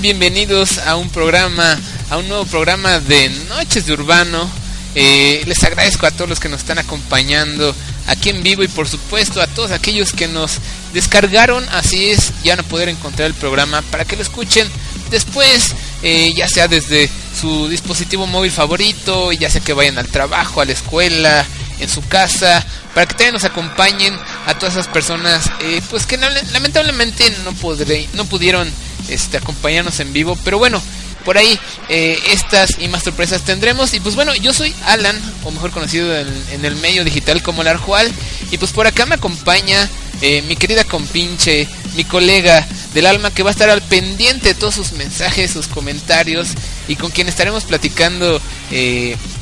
Bienvenidos a un programa, a un nuevo programa de Noches de Urbano. Eh, les agradezco a todos los que nos están acompañando aquí en vivo y por supuesto a todos aquellos que nos descargaron, así es, ya van a poder encontrar el programa para que lo escuchen después, eh, ya sea desde su dispositivo móvil favorito, ya sea que vayan al trabajo, a la escuela, en su casa, para que también nos acompañen a todas esas personas, eh, pues que lamentablemente no podré, no pudieron este, acompañarnos en vivo, pero bueno, por ahí eh, estas y más sorpresas tendremos. Y pues bueno, yo soy Alan, o mejor conocido en, el medio digital como Larjual, y pues por acá me acompaña eh, mi querida compinche, mi colega del alma que va a estar al pendiente de todos sus mensajes, sus comentarios, y con quien estaremos platicando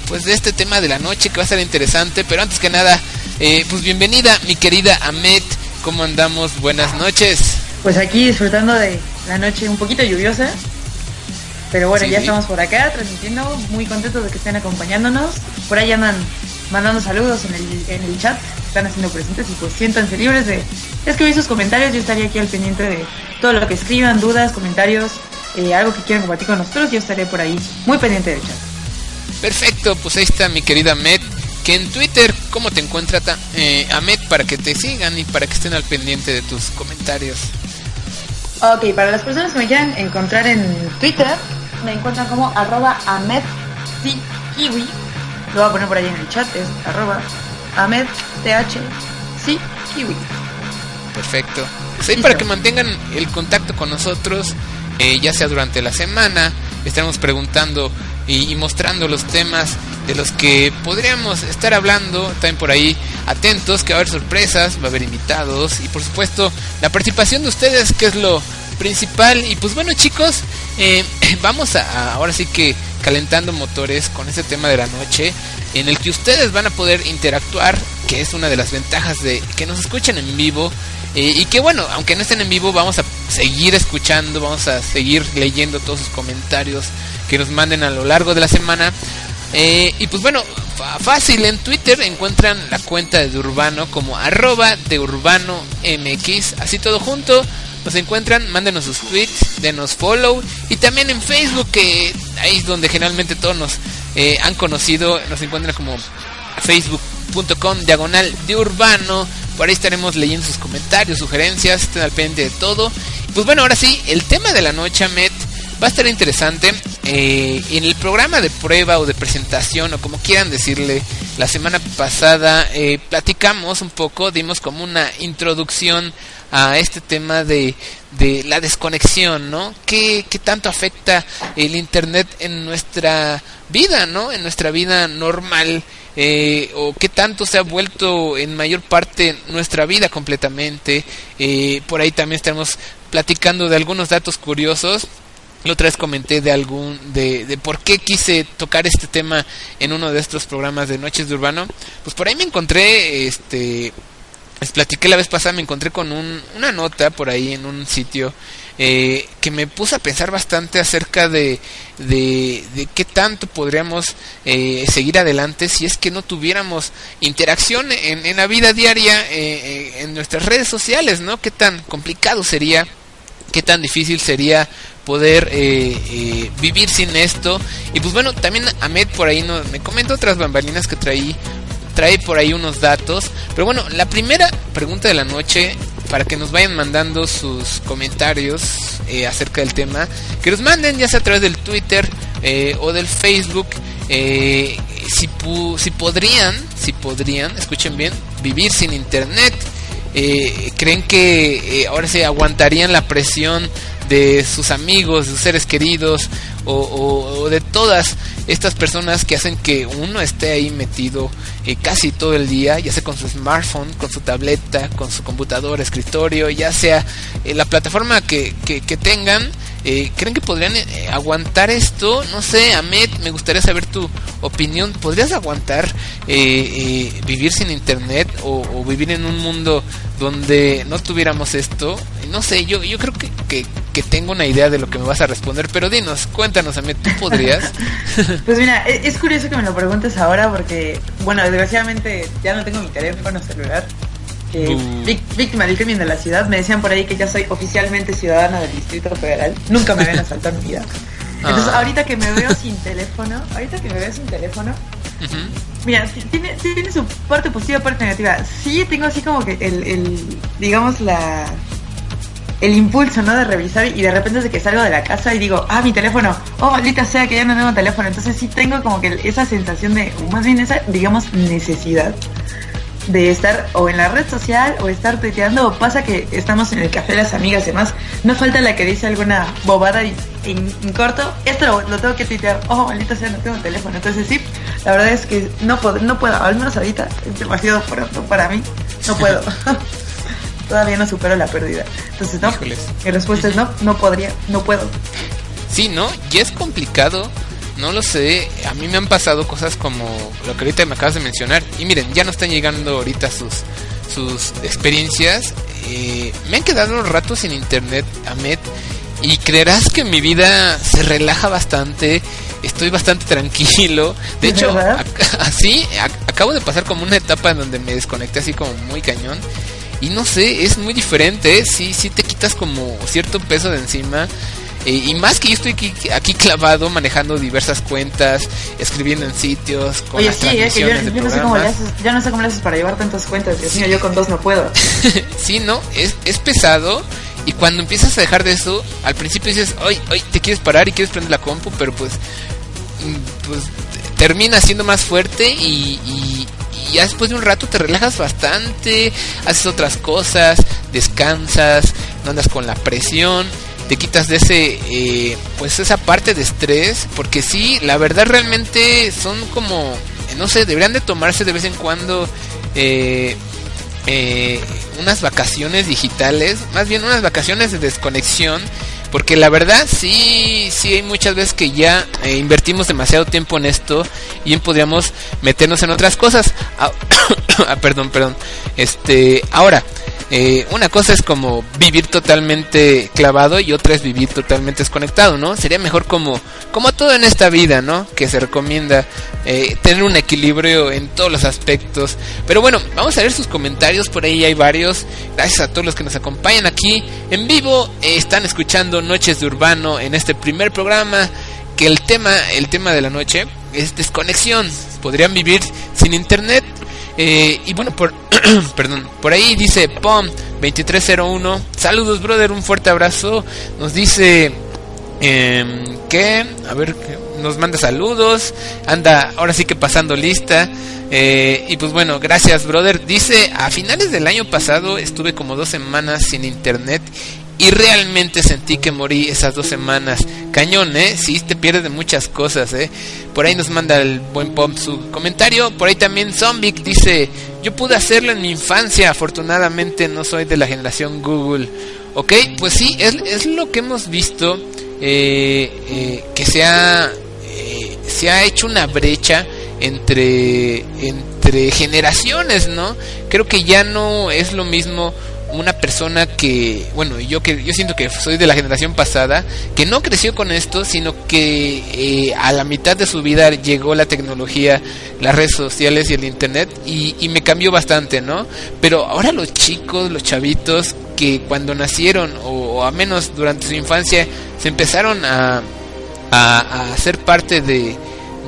pues de este tema de la noche que va a estar interesante. Pero antes que nada, eh, pues bienvenida mi querida Amet, ¿cómo andamos? Buenas noches. Pues aquí disfrutando de la noche un poquito lluviosa. Pero bueno, Sí, ya sí. estamos por acá transmitiendo, muy contentos de que estén acompañándonos. Por ahí andan mandando saludos en el, en el chat, están haciendo presentes y pues siéntanse libres de escribir sus comentarios. Yo estaría aquí al pendiente de todo lo que escriban, dudas, comentarios, eh, algo que quieran compartir con nosotros. Yo estaré por ahí muy pendiente del chat. Perfecto, pues ahí está mi querida Met. Que en Twitter, ¿cómo te encuentra eh, Amet para que te sigan y para que estén al pendiente de tus comentarios? Ok, para las personas que me quieran encontrar en Twitter, me encuentran como arroba AmedTKiwi. Lo voy a poner por ahí en el chat, es arroba AmedTHCKiwi. Perfecto. Pues ahí Listo. para que mantengan el contacto con nosotros, eh, ya sea durante la semana, estaremos preguntando y, y mostrando los temas de los que podríamos estar hablando. También por ahí atentos, que va a haber sorpresas, va a haber invitados y por supuesto la participación de ustedes, que es lo principal. Y pues bueno chicos, eh, vamos a, a- ahora sí que calentando motores con este tema de la noche, en el que ustedes van a poder interactuar, que es una de las ventajas de que nos escuchen en vivo. Eh, y que bueno, aunque no estén en vivo, vamos a seguir escuchando, vamos a seguir leyendo todos sus comentarios que nos manden a lo largo de la semana. Eh, y pues bueno, fácil, en Twitter encuentran la cuenta de Urbano como arroba de Urbano MX, así todo junto. Nos encuentran, mándenos sus tweets, denos follow y también en Facebook, que ahí es donde generalmente todos nos eh, han conocido, nos encuentran como facebook.com diagonal de urbano. Por ahí estaremos leyendo sus comentarios, sugerencias, estén al pendiente de todo. Pues bueno, ahora sí, el tema de la noche, Met, va a estar interesante. Eh, en el programa de prueba o de presentación, o como quieran decirle, la semana pasada eh, platicamos un poco, dimos como una introducción a este tema de, de la desconexión, ¿no? ¿Qué, ¿Qué tanto afecta el Internet en nuestra vida, ¿no? En nuestra vida normal. eh, o qué tanto se ha vuelto en mayor parte nuestra vida completamente. Eh, por ahí también estamos platicando de algunos datos curiosos. La otra vez comenté de algún de, de por qué quise tocar este tema en uno de estos programas de Noches de Urbano. Pues por ahí me encontré este les platiqué la vez pasada, me encontré con un, una nota por ahí en un sitio eh, que me puso a pensar bastante acerca de, de, de qué tanto podríamos eh, seguir adelante si es que no tuviéramos interacción en, en la vida diaria, eh, eh, en nuestras redes sociales, ¿no? Qué tan complicado sería, qué tan difícil sería poder eh, eh, vivir sin esto. Y pues bueno, también Ahmed por ahí no, me comenta otras bambalinas que traí trae por ahí unos datos. Pero bueno, la primera pregunta de la noche para que nos vayan mandando sus comentarios eh, acerca del tema. Que los manden ya sea a través del Twitter eh, o del Facebook. Eh, si, si podrían, si podrían, escuchen bien, vivir sin internet. creen que ahora se aguantarían la presión de sus amigos, de sus seres queridos o, de todas estas personas que hacen que uno esté ahí metido eh, casi todo el día, ya sea con su smartphone, con su tableta, con su computador, escritorio, ya sea eh, la plataforma que, que, tengan. Eh, ¿Creen que podrían aguantar esto? No sé, Ahmed, me gustaría saber tu opinión. ¿Podrías aguantar vivir sin internet o, o, vivir en un mundo donde no tuviéramos esto? No sé, yo, yo creo que, que, tengo una idea de lo que me vas a responder, pero dinos, cuéntanos, a mí, ¿tú podrías? pues mira, e, es, curioso que me lo preguntes ahora porque, bueno, desgraciadamente ya no tengo mi teléfono celular. Víctima del crimen de la ciudad, me decían por ahí que ya soy oficialmente ciudadana del Distrito Federal. Nunca me habían asaltado en mi vida. Entonces, ah. ahorita que me veo sin teléfono, ahorita que me veo sin teléfono, mira, tiene, tiene su parte positiva, parte negativa. Sí, tengo así como que el, el digamos, la el impulso, ¿no? De revisar y de repente de que salgo de la casa y digo, ah, mi teléfono, oh, maldita sea que ya no tengo teléfono. Entonces sí tengo como que esa sensación de, más bien esa, digamos, necesidad de estar o en la red social o estar tuiteando. O pasa que estamos en el café de las amigas y demás. No falta la que dice alguna bobada y en, corto, esto lo, tengo que tuitear. Oh, maldita sea, no tengo teléfono. Entonces sí, la verdad es que no puedo, no puedo, al menos ahorita es demasiado pronto para mí. No puedo. todavía no supero la pérdida. Entonces, no. Mi respuesta es no, no podría, no puedo. Sí, ¿no? Y es complicado. No lo sé, a mí me han pasado cosas como lo que ahorita me acabas de mencionar. Y miren, ya no están llegando ahorita sus, sus experiencias. Eh, me han quedado ratos sin internet, Ahmed. Y creerás que mi vida se relaja bastante. Estoy bastante tranquilo. De hecho, así acabo de pasar como una etapa en donde me desconecté así como muy cañón. Y no sé, es muy diferente, ¿eh? sí, sí te quitas como cierto peso de encima. Eh, y más que yo estoy aquí, aquí, clavado manejando diversas cuentas, escribiendo en sitios, con Oye, sí, es que yo, no sé cómo le haces, yo no sé cómo le haces para llevar tantas cuentas, Dios mío, yo con dos no puedo. sí, no, es, es pesado. Y cuando empiezas a dejar de eso, al principio dices, hoy, hoy te quieres parar y quieres prender la compu, pero pues, mm, pues termina siendo más fuerte y, y ya después de un rato te relajas bastante, haces otras cosas, descansas, no andas con la presión, te quitas de ese, eh, pues esa parte de estrés, porque sí, la verdad realmente son como, no sé, deberían de tomarse de vez en cuando eh, eh, unas vacaciones digitales, más bien unas vacaciones de desconexión porque la verdad sí, sí hay muchas veces que ya eh, invertimos demasiado tiempo en esto y podríamos meternos en otras cosas. Ah, ah, perdón, perdón. Este, ahora, eh, una cosa es como vivir totalmente clavado y otra es vivir totalmente desconectado, ¿no? Sería mejor como, como todo en esta vida, ¿no? Que se recomienda eh, tener un equilibrio en todos los aspectos. Pero bueno, vamos a ver sus comentarios, por ahí hay varios. Gracias a todos los que nos acompañan aquí en vivo. Eh, están escuchando Noches de Urbano en este primer programa. Que el tema, el tema de la noche es desconexión. Podrían vivir sin internet eh, y bueno, por, perdón, por ahí dice POM2301. Saludos, brother, un fuerte abrazo. Nos dice eh, que, a ver, nos manda saludos. Anda, ahora sí que pasando lista. Eh, y pues bueno, gracias, brother. Dice, a finales del año pasado estuve como dos semanas sin internet y realmente sentí que morí esas dos semanas. Cañón, ¿eh? Sí, te pierdes de muchas cosas, ¿eh? Por ahí nos manda el buen Pop su comentario. Por ahí también Zombic dice, yo pude hacerlo en mi infancia, afortunadamente no soy de la generación Google. Ok, pues sí, es, es lo que hemos visto, eh, eh, que se ha, eh, se ha hecho una brecha entre, entre generaciones, ¿no? Creo que ya no es lo mismo una persona que, bueno, yo que yo siento que soy de la generación pasada, que no creció con esto, sino que eh, a la mitad de su vida llegó la tecnología, las redes sociales y el internet y, y me cambió bastante, ¿no? Pero ahora los chicos, los chavitos que cuando nacieron o, a menos durante su infancia se empezaron a, a, a ser parte de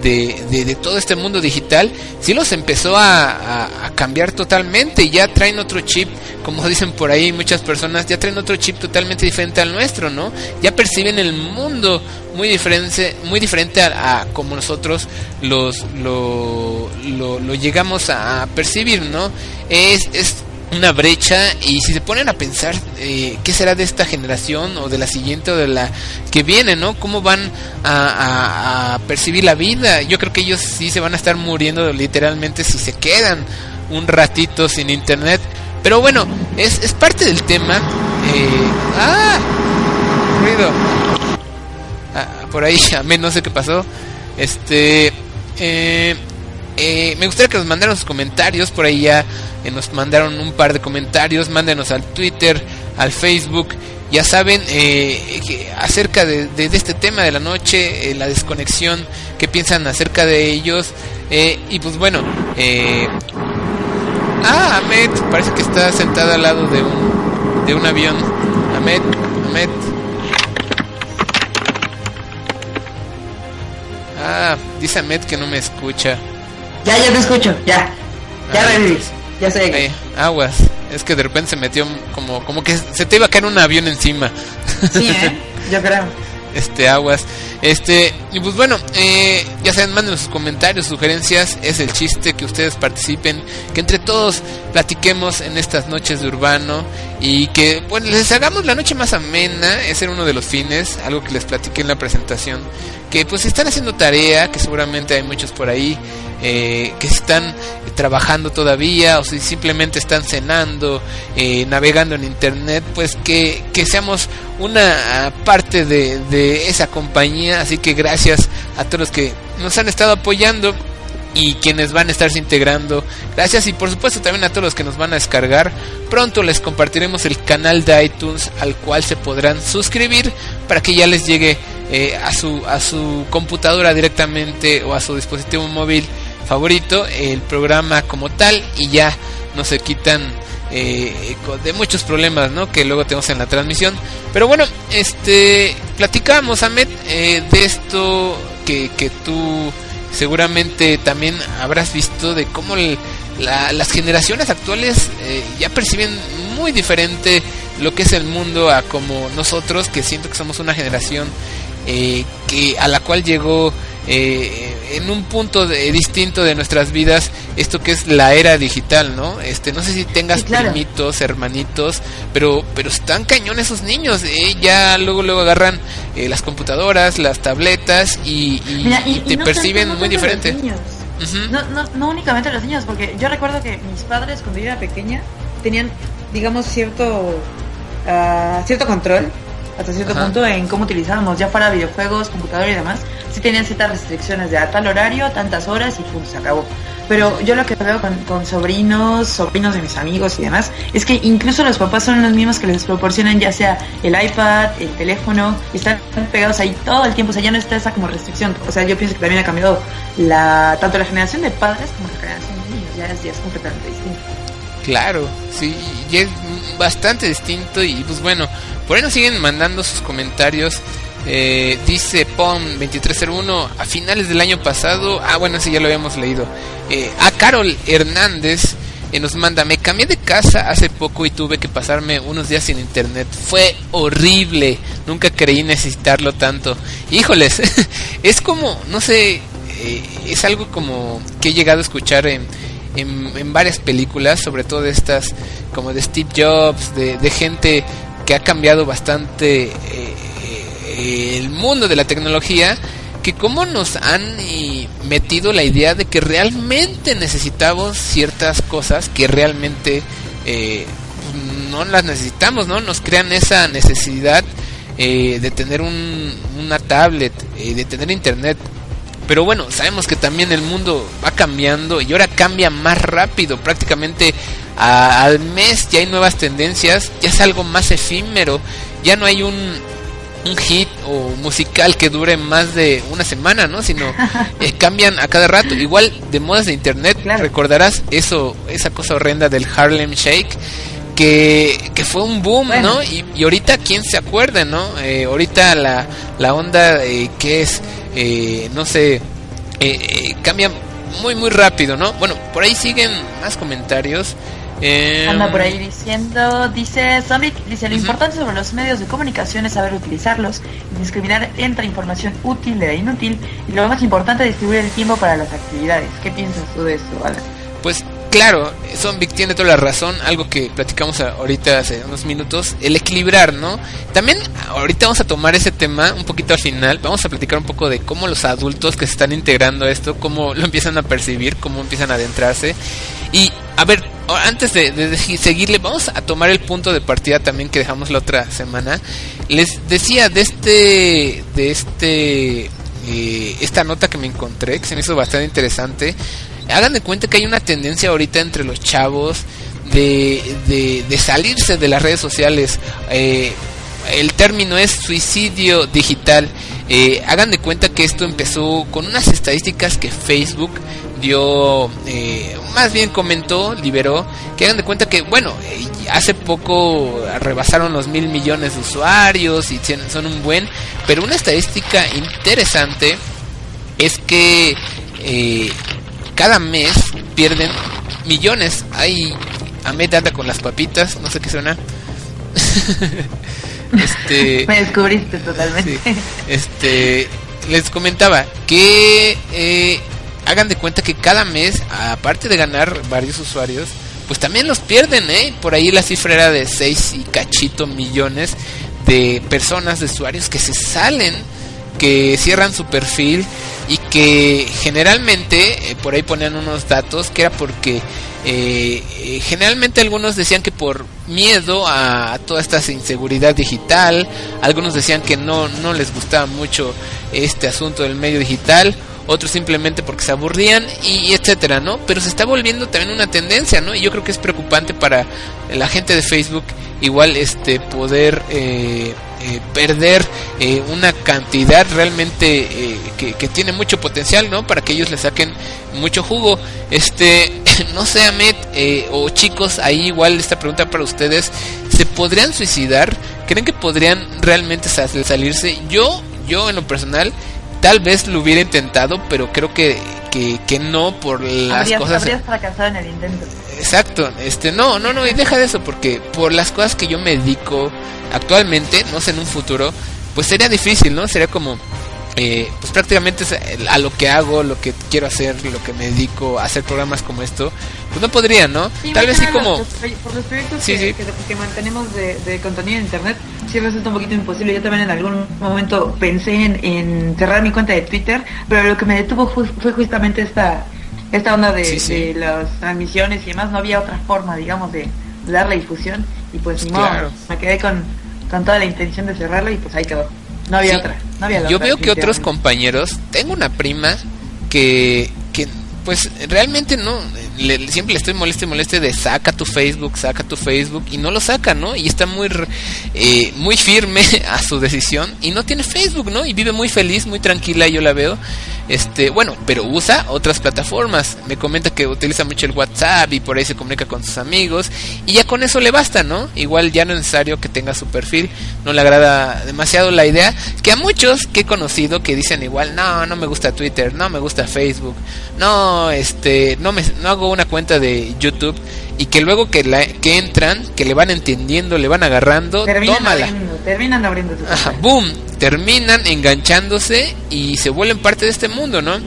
de, de, todo este mundo digital, sí los empezó a, a, cambiar totalmente. Ya traen otro chip, como dicen por ahí muchas personas, ya traen otro chip totalmente diferente al nuestro, ¿no? Ya perciben el mundo muy diferente, muy diferente a, como nosotros los lo, lo, lo, llegamos a percibir, ¿no? Es, es una brecha y si se ponen a pensar eh, qué será de esta generación o de la siguiente o de la que viene, ¿no? ¿Cómo van a, percibir la vida? Yo creo que ellos sí se van a estar muriendo literalmente si se quedan un ratito sin internet. Pero bueno, es, es parte del tema. Eh, ¡Ah! Ruido. Ah, por ahí, a mí no sé qué pasó. Este... Eh, eh, me gustaría que nos mandaran sus comentarios por ahí ya eh, nos mandaron un par de comentarios mándenos al Twitter al Facebook ya saben eh, acerca de, este tema de la noche la desconexión qué piensan acerca de ellos y pues bueno ah Ahmed parece que está sentada al lado de un de un avión Ahmed Ahmed Ah, dice Ahmed que no me escucha. Ya, ya te escucho, ya. Ya ah, ya sé. aguas. Es que de repente se metió como, como que se te iba a caer un avión encima. Sí, ¿eh? yo creo. Este, aguas. Este, y pues bueno, eh, ya saben, manden sus comentarios, sugerencias. Es el chiste que ustedes participen, que entre todos platiquemos en estas noches de urbano y que, bueno, les hagamos la noche más amena. Ese era uno de los fines, algo que les platiqué en la presentación. Que pues están haciendo tarea, que seguramente hay muchos por ahí eh, que están trabajando todavía o si simplemente están cenando, eh, navegando en internet, pues que, que seamos una parte de, de esa compañía. Así que gracias a todos los que nos han estado apoyando y quienes van a estarse integrando. Gracias y por supuesto también a todos los que nos van a descargar. Pronto les compartiremos el canal de iTunes al cual se podrán suscribir para que ya les llegue eh, a, su, a su computadora directamente o a su dispositivo móvil favorito el programa como tal y ya no se quitan eh, de muchos problemas ¿no? que luego tenemos en la transmisión. Pero bueno, este platicamos, Ahmed, eh, de esto que, que tú seguramente también habrás visto de cómo las generaciones actuales eh, ya perciben muy diferente lo que es el mundo a como nosotros, que siento que somos una generación que a la cual llegó eh, en un punto distinto de nuestras vidas esto que es la era digital, ¿no? Este, no sé si tengas primitos, hermanitos, pero pero están cañones esos niños, ¿eh? ya luego luego agarran eh, las computadoras, las tabletas y, te perciben muy diferente. no, no, no únicamente los niños, porque yo recuerdo que mis padres cuando yo era pequeña tenían, digamos, cierto uh, cierto control hasta cierto punto en cómo utilizábamos, ya fuera videojuegos, computador y demás, sí tenían ciertas restricciones de a tal horario, tantas horas y punto, se acabó. Pero yo lo que veo con, sobrinos, sobrinos de mis amigos y demás, es que incluso los papás son los mismos que les proporcionan ya sea el iPad, el teléfono, y están pegados ahí todo el tiempo, o sea, ya no está esa como restricción. O sea, yo pienso que también ha cambiado la, tanto la generación de padres como la generación de niños, ya es, ya es completamente distinto. Claro, sí, y es bastante distinto y pues bueno, por ahí nos siguen mandando sus comentarios. Eh, dice POM2301, a finales del año pasado, ah bueno, sí ya lo habíamos leído, eh, a Carol Hernández eh, nos manda, me cambié de casa hace poco y tuve que pasarme unos días sin internet. Fue horrible, nunca creí necesitarlo tanto. Híjoles, es como, no sé, es algo como que he llegado a escuchar en, en, varias películas, sobre todo estas como de Steve Jobs, de, de gente que ha cambiado bastante eh, eh, el mundo de la tecnología, que como nos han metido la idea de que realmente necesitamos ciertas cosas que realmente eh, no las necesitamos, ¿no? Nos crean esa necesidad de tener un, una tablet, de tener internet. Pero bueno, sabemos que también el mundo va cambiando y ahora cambia más rápido, prácticamente al mes ya hay nuevas tendencias, ya es algo más efímero, ya no hay un, un hit o musical que dure más de una semana, ¿no? Sino eh, cambian a cada rato. Igual de modas de internet, recordarás eso, esa cosa horrenda del Harlem Shake. Que, que fue un boom, ¿no? Y, y, ahorita, ¿quién se acuerda, no? Eh, ahorita la, la onda eh, que es, eh, no sé, eh, cambia muy muy rápido, ¿no? Bueno, por ahí siguen más comentarios. Eh, Anda por ahí diciendo, dice Zombie, dice lo importante sobre los medios de comunicación es saber utilizarlos y discriminar entre información útil e inútil y lo más importante distribuir el tiempo para las actividades. ¿Qué piensas tú de eso, Alan? Pues claro, Zombic tiene toda la razón, algo que platicamos ahorita hace unos minutos, el equilibrar, ¿no? También ahorita vamos a tomar ese tema un poquito al final, vamos a platicar un poco de cómo los adultos que se están integrando a esto, cómo lo empiezan a percibir, cómo empiezan a adentrarse. Y a ver, antes de, seguirle, vamos a tomar el punto de partida también que dejamos la otra semana. Les decía de este, de este, eh, esta nota que me encontré, que se me hizo bastante interesante hagan de cuenta que hay una tendencia ahorita entre los chavos de, de, salirse de las redes sociales. Eh, el término es suicidio digital. Eh, hagan de cuenta que esto empezó con unas estadísticas que Facebook dio, eh, más bien comentó, liberó, que hagan de cuenta que, bueno, hace poco rebasaron los mil millones de usuarios y son un buen, pero una estadística interesante es que cada mes pierden millones. Hay Ahmed anda con las papitas, no sé qué suena. este, Me descubriste totalmente. este, les comentaba que eh, hagan de cuenta que cada mes, aparte de ganar varios usuarios, pues también los pierden, ¿eh? Por ahí la cifra era de 6 y cachito millones de personas, de usuarios que se salen, que cierran su perfil que generalmente, eh, por ahí ponían unos datos, que era porque eh, eh, generalmente algunos decían que por miedo a, toda esta inseguridad digital, algunos decían que no, no les gustaba mucho este asunto del medio digital, otros simplemente porque se aburrían y, etcétera, ¿no? Pero se está volviendo también una tendencia, ¿no? Y yo creo que es preocupante para la gente de Facebook igual este poder eh, eh, perder eh, una cantidad realmente que, que, tiene mucho potencial no para que ellos le saquen mucho jugo. Este no sé Ahmed o chicos ahí igual esta pregunta para ustedes. Se podrían suicidar creen que podrían realmente salirse yo yo en lo personal tal vez lo hubiera intentado pero creo que que, que no por las cosas habrías fracasado en el intento Exacto, este, no, no, no, y deja de eso, porque por las cosas que yo me dedico actualmente, no sé, en un futuro, pues sería difícil, ¿no? Sería como, eh, pues prácticamente a lo que hago, lo que quiero hacer, lo que me dedico a hacer programas como esto, pues no podría, ¿no? Tal vez sí como... por los proyectos que, mantenemos de, contenido en Internet, sí resulta un poquito imposible. Yo también en algún momento pensé en, cerrar mi cuenta de Twitter, pero lo que me detuvo fue justamente esta esta onda de, las transmisiones y demás, no había otra forma, digamos, de, darle difusión y pues ni modo, me quedé con, con toda la intención de cerrarla y pues ahí quedó. No había otra. No había Yo veo que otros compañeros, tengo una prima que, que pues realmente no, siempre le estoy moleste moleste de saca tu Facebook, saca tu Facebook y no lo saca, ¿no? Y está muy eh, muy firme a su decisión y no tiene Facebook, ¿no? Y vive muy feliz, muy tranquila, yo la veo. Este, bueno, pero usa otras plataformas. Me comenta que utiliza mucho el WhatsApp y por ahí se comunica con sus amigos y ya con eso le basta, ¿no? Igual ya no es necesario que tenga su perfil, no le agrada demasiado la idea que a muchos que he conocido que dicen igual, "No, no me gusta Twitter, no me gusta Facebook, no, este, no me no hago una cuenta de YouTube y que luego que, la, que entran, que le van entendiendo, le van agarrando, terminan tómala. terminan abriendo boom, terminan enganchándose y se vuelven parte de este mundo, ¿no?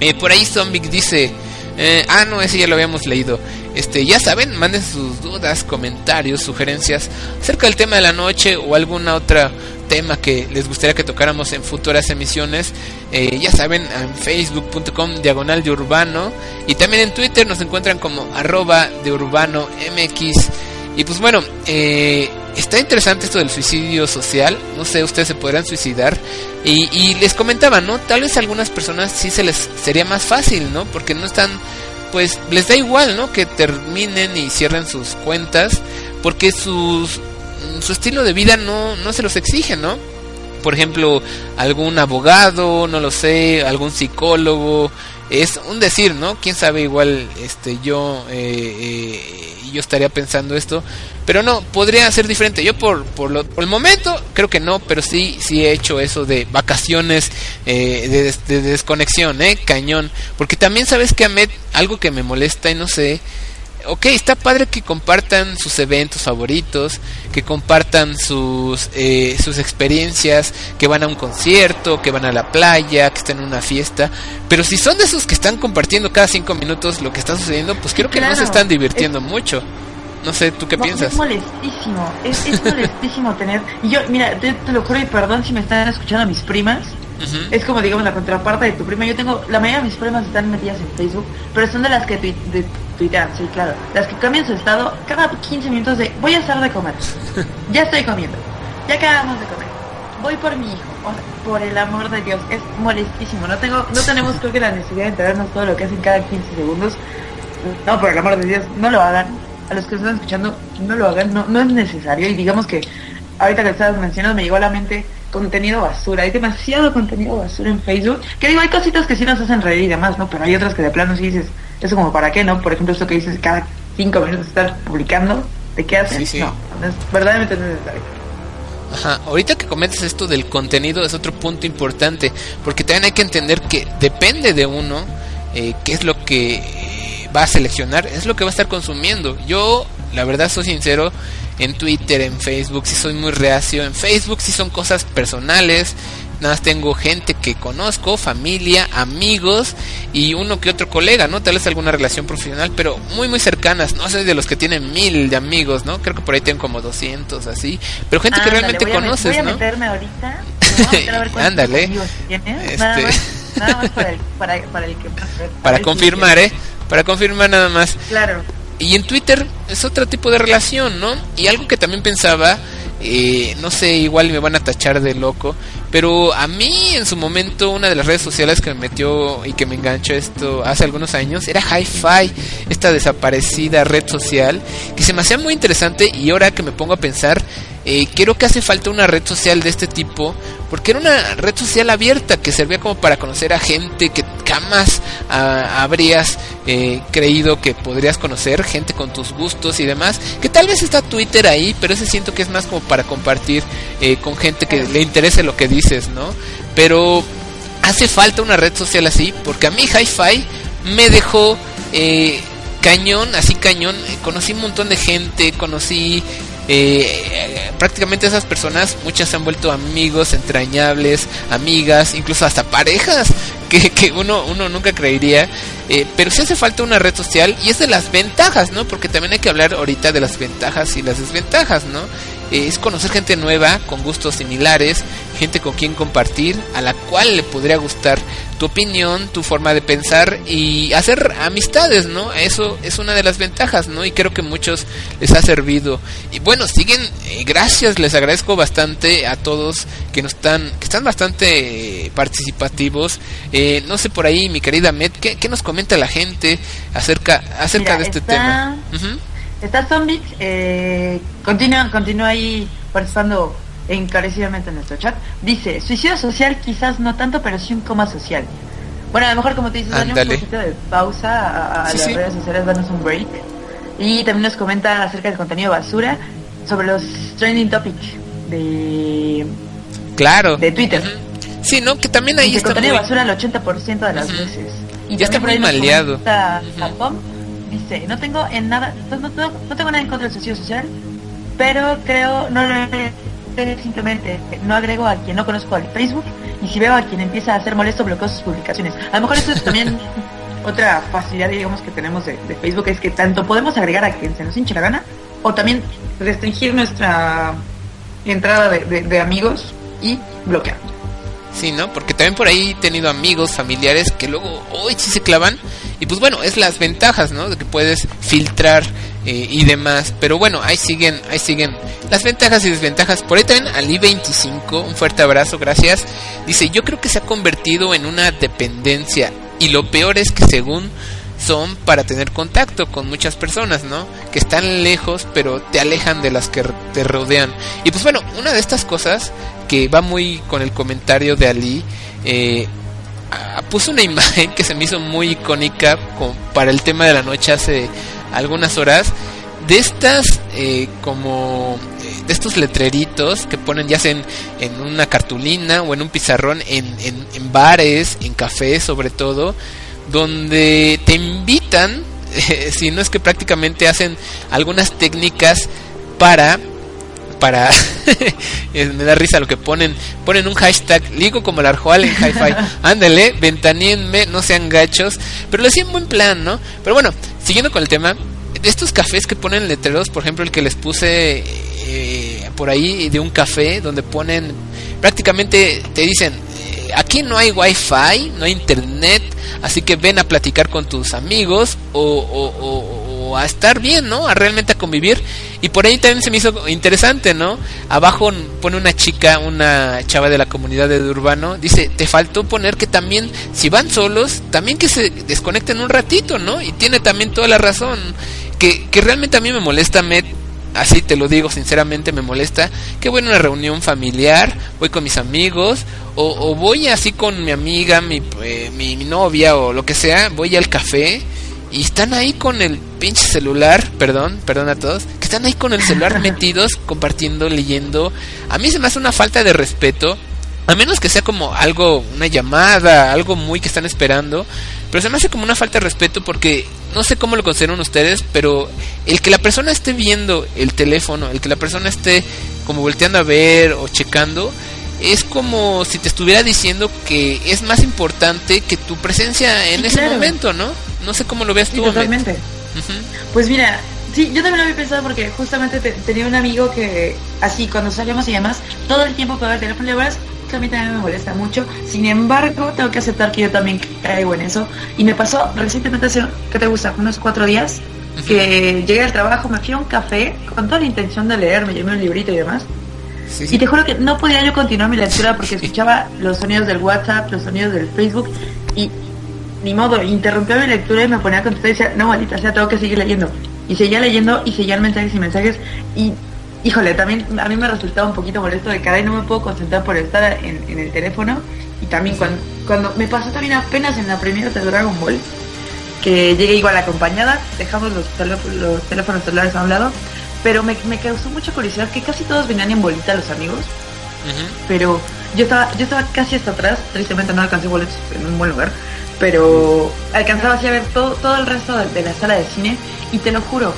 Eh, por ahí Zombie dice, eh, ah, no, ese ya lo habíamos leído. Este, ya saben, manden sus dudas, comentarios, sugerencias acerca del tema de la noche o alguna otra tema que les gustaría que tocáramos en futuras emisiones. Eh, ya saben, en facebook.com diagonal de urbano y también en Twitter nos encuentran como arroba de urbano mx. Y pues bueno, eh, está interesante esto del suicidio social. No sé, ustedes se podrán suicidar. Y, y les comentaba, ¿no? Tal vez a algunas personas sí se les sería más fácil, ¿no? Porque no están pues les da igual, ¿no? Que terminen y cierren sus cuentas, porque sus, su estilo de vida no, no se los exige, ¿no? Por ejemplo, algún abogado, no lo sé, algún psicólogo, es un decir, ¿no? Quién sabe, igual este yo eh, eh, yo estaría pensando esto, pero no, podría ser diferente. Yo por por, lo, por el momento creo que no, pero sí sí he hecho eso de vacaciones eh, de, desconexión, eh, cañón, porque también sabes que Ahmed algo que me molesta y no sé ok, está padre que compartan sus eventos favoritos, que compartan sus, eh, sus experiencias, que van a un concierto, que van a la playa, que están en una fiesta, pero si son de esos que están compartiendo cada cinco minutos lo que está sucediendo, pues creo que no se están divirtiendo mucho. No sé, ¿tú qué piensas? Es molestísimo, es, es molestísimo tener... Y yo, mira, te, lo juro y perdón si me están escuchando mis primas, es como, digamos, la contraparte de tu prima. Yo tengo, la mayoría de mis primas están metidas en Facebook, pero son de las que tuitean, sí, claro. Las que cambian su estado cada 15 minutos de, voy a hacer de comer. ya estoy comiendo. Ya acabamos de comer. Voy por mi hijo. por el amor de Dios, es molestísimo. No tengo, no tenemos creo que la necesidad de enterarnos todo lo que hacen cada 15 segundos. No, por el amor de Dios, no lo hagan. A los que están escuchando, no lo hagan, no, no es necesario. Y digamos que ahorita que estabas mencionando me llegó a la mente contenido basura, hay demasiado contenido basura en Facebook, que digo, hay cositas que sí nos hacen reír y demás, ¿no? Pero hay otras que de plano sí dices, eso como para qué, ¿no? Por ejemplo, esto que dices cada cinco minutos estar publicando, ¿de qué haces? No, es verdaderamente necesario. Ajá, ahorita que comentas esto del contenido es otro punto importante, porque también hay que entender que depende de uno eh, qué es lo que va a seleccionar, es lo que va a estar consumiendo. Yo, la verdad, soy sincero, en Twitter, en Facebook, si soy muy reacio. En Facebook si son cosas personales. Nada más tengo gente que conozco, familia, amigos y uno que otro colega, ¿no? Tal vez alguna relación profesional, pero muy, muy cercanas. No soy de los que tienen mil de amigos, ¿no? Creo que por ahí tengo como 200, así. Pero gente que realmente conoces, voy a meterme ahorita. Ándale. Este... Nada más, nada más para, el, para, para el que... Para, confirmar, ¿eh? Para confirmar nada más. Claro. Y en Twitter es otro tipo de relación, ¿no? Y algo que también pensaba, eh, no sé, igual me van a tachar de loco, pero a mí en su momento una de las redes sociales que me metió y que me enganchó esto hace algunos años era Hi-Fi, esta desaparecida red social, que se me hacía muy interesante y ahora que me pongo a pensar, eh, creo que hace falta una red social de este tipo, porque era una red social abierta que servía como para conocer a gente que jamás ah, habrías eh, creído que podrías conocer, gente con tus gustos y demás, que tal vez está Twitter ahí, pero ese siento que es más como para compartir eh, con gente que le interese lo que dices, ¿no? Pero hace falta una red social así, porque a mí Hi-Fi me dejó... cañón, así cañón, conocí un montón de gente, conocí eh, prácticamente esas personas, muchas se han vuelto amigos entrañables, amigas, incluso hasta parejas que, que uno, uno nunca creería. Eh, pero sí hace falta una red social y es de las ventajas, ¿no? Porque también hay que hablar ahorita de las ventajas y las desventajas, ¿no? Eh, es conocer gente nueva, con gustos similares, gente con quien compartir, a la cual le podría gustar tu opinión, tu forma de pensar y hacer amistades, ¿no? Eso es una de las ventajas, ¿no? Y creo que muchos les ha servido. Y bueno, siguen, eh, gracias, les agradezco bastante a todos que nos están, que están bastante participativos. no sé por ahí, mi querida Met, ¿qué, qué nos comenta la gente acerca, acerca de este tema? Está Zombie, eh, continúa, continúa ahí participando encarecidamente en nuestro chat. Dice, suicidio social quizás no tanto, pero sí un coma social. Bueno, a lo mejor como te dices, dale un poquito de pausa a, las redes sociales, danos un break. Y también nos comenta acerca del contenido basura sobre los trending topics de... Claro. De Twitter. Sí, ¿no? Que también ahí está contenido basura el 80% de las veces. Y ya está muy maleado. Dice, no tengo en nada, no, tengo nada en contra del suicidio social, pero creo, no simplemente no agrego a quien no conozco al Facebook y si veo a quien empieza a hacer molesto bloqueo sus publicaciones. A lo mejor eso es también otra facilidad digamos que tenemos de, Facebook es que tanto podemos agregar a quien se nos hinche la gana o también restringir nuestra entrada de, de amigos y bloquear. Sí, ¿no? Porque también por ahí he tenido amigos, familiares que luego hoy sí se clavan. Y pues bueno, es las ventajas, ¿no? De que puedes filtrar eh, y demás. Pero bueno, ahí siguen, ahí siguen las ventajas y desventajas. Por ahí también Ali 25, un fuerte abrazo, gracias. Dice, yo creo que se ha convertido en una dependencia. Y lo peor es que según son para tener contacto con muchas personas, ¿no? Que están lejos, pero te alejan de las que te rodean. Y pues bueno, una de estas cosas que va muy con el comentario de Ali, eh, puso una imagen que se me hizo muy icónica para el tema de la noche hace algunas horas de estas eh, como eh, de estos letreritos que ponen ya sea en, una cartulina o en un pizarrón en, en bares, en cafés sobre todo, donde te invitan, si no es que prácticamente hacen algunas técnicas para para me da risa lo que ponen ponen un hashtag ligo como el arjoal en hi-fi. Ándale ventaníenme no sean gachos pero lo hacían buen plan no pero bueno siguiendo con el tema de estos cafés que ponen letreros por ejemplo el que les puse eh, por ahí de un café donde ponen prácticamente te dicen eh, aquí no hay wifi no hay internet así que ven a platicar con tus amigos o, o, o a estar bien, ¿no? A realmente a convivir. Y por ahí también se me hizo interesante, ¿no? Abajo pone una chica, una chava de la comunidad de Urbano, dice, te faltó poner que también, si van solos, también que se desconecten un ratito, ¿no? Y tiene también toda la razón. Que, que realmente a mí me molesta, Met, así te lo digo sinceramente, me molesta que voy a una reunión familiar, voy con mis amigos, o, o voy así con mi amiga, mi, eh, mi, mi novia, o lo que sea, voy al café y están ahí con el pinche celular, perdón, perdón a todos, que están ahí con el celular metidos, compartiendo, leyendo. A mí se me hace una falta de respeto, a menos que sea como algo, una llamada, algo muy que están esperando, pero se me hace como una falta de respeto porque no sé cómo lo consideran ustedes, pero el que la persona esté viendo el teléfono, el que la persona esté como volteando a ver o checando, es como si te estuviera diciendo que es más importante que tu presencia en Sí, ese claro. momento, ¿no? No sé cómo lo veas tú. Totalmente. Pues mira, sí, yo también lo había pensado porque justamente te- tenía un amigo que, así, cuando salíamos y demás, todo el tiempo pegaba el teléfono y la verdad es que a mí también me molesta mucho. Sin embargo, tengo que aceptar que yo también caigo en eso. Y me pasó recientemente hace, ¿qué te gusta? Unos cuatro días, que llegué al trabajo, me fui a un café con toda la intención de leer, me llevé un librito y demás. Sí, sí. Y te juro que no podía yo continuar mi lectura porque escuchaba los sonidos del WhatsApp, los sonidos del Facebook y ni modo, interrumpía mi lectura y me ponía a contestar y decía, no, maldita sea, tengo que seguir leyendo. Y seguía leyendo y seguían mensajes y mensajes. Y, híjole, también a mí me resultaba un poquito molesto de cada y no me puedo concentrar por estar en, en el teléfono. Y también cuando, cuando me pasó también apenas en la primera de Dragon Ball, que llegué igual acompañada, dejamos los, teléfonos- los teléfonos celulares a un lado, pero me, me causó mucha curiosidad que casi todos venían en bolita los amigos, pero yo estaba, yo estaba casi hasta atrás, tristemente no alcancé boletos en un buen lugar, pero alcanzaba así a ver todo, todo el resto de, de la sala de cine y te lo juro,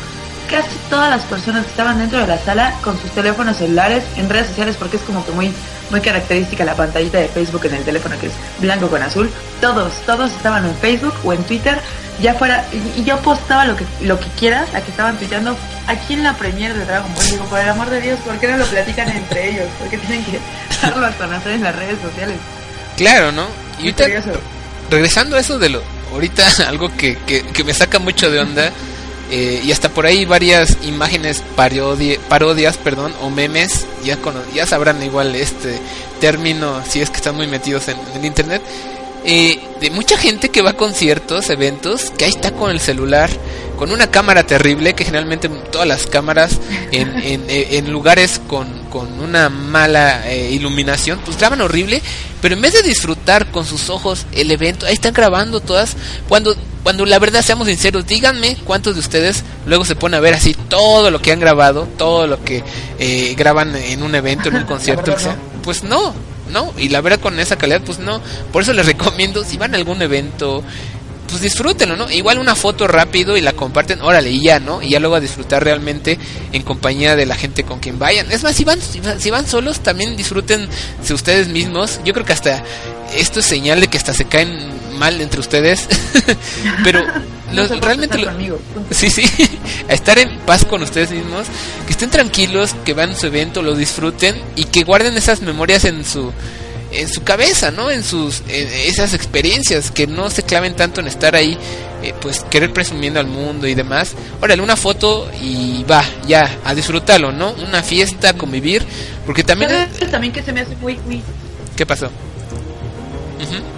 casi todas las personas que estaban dentro de la sala con sus teléfonos celulares en redes sociales, porque es como que muy, muy característica la pantallita de Facebook en el teléfono que es blanco con azul, todos, todos estaban en Facebook o en Twitter, ya fuera, y, y yo postaba lo que, lo que quieras, a que estaban tuiteando aquí en la premiere de Dragon Ball, digo, por el amor de Dios, ¿por qué no lo platican entre ellos? ¿Por qué tienen que darlo a conocer en las redes sociales? Claro, ¿no? Y Muy ahorita, curioso. Regresando a eso de lo. Ahorita, algo que, que, que me saca mucho de onda. eh, y hasta por ahí varias imágenes parodi- parodias, perdón, o memes. Ya, cono- ya sabrán igual este término si es que están muy metidos en el internet. Eh, de mucha gente que va a conciertos, eventos, que ahí está con el celular, con una cámara terrible, que generalmente todas las cámaras en, en, eh, en lugares con, con una mala eh, iluminación, pues graban horrible, pero en vez de disfrutar con sus ojos el evento, ahí están grabando todas, cuando cuando la verdad seamos sinceros, díganme cuántos de ustedes luego se ponen a ver así todo lo que han grabado, todo lo que eh, graban en un evento, en un concierto, verdad, o sea, pues no, no, y la verdad con esa calidad, pues no, por eso les recomiendo, si van a algún evento, pues disfrútenlo, ¿no? Igual una foto rápido y la comparten, órale, y ya, ¿no? Y ya luego a disfrutar realmente en compañía de la gente con quien vayan. Es más, si van, si van, solos, también disfruten ustedes mismos. Yo creo que hasta esto es señal de que hasta se caen mal entre ustedes. Pero No se puede realmente... lo-. Sí, sí, a estar en paz con ustedes mismos, que estén tranquilos, que vean su evento, lo disfruten y que guarden esas memorias en su en su cabeza, ¿no? En sus en esas experiencias, que no se claven tanto en estar ahí, eh, pues querer presumiendo al mundo y demás. Órale, una foto y va, ya, a disfrutarlo, ¿no? Una fiesta, convivir, porque también... ¿Sabes también que se me hace muy, muy ¿Qué pasó? Ujú.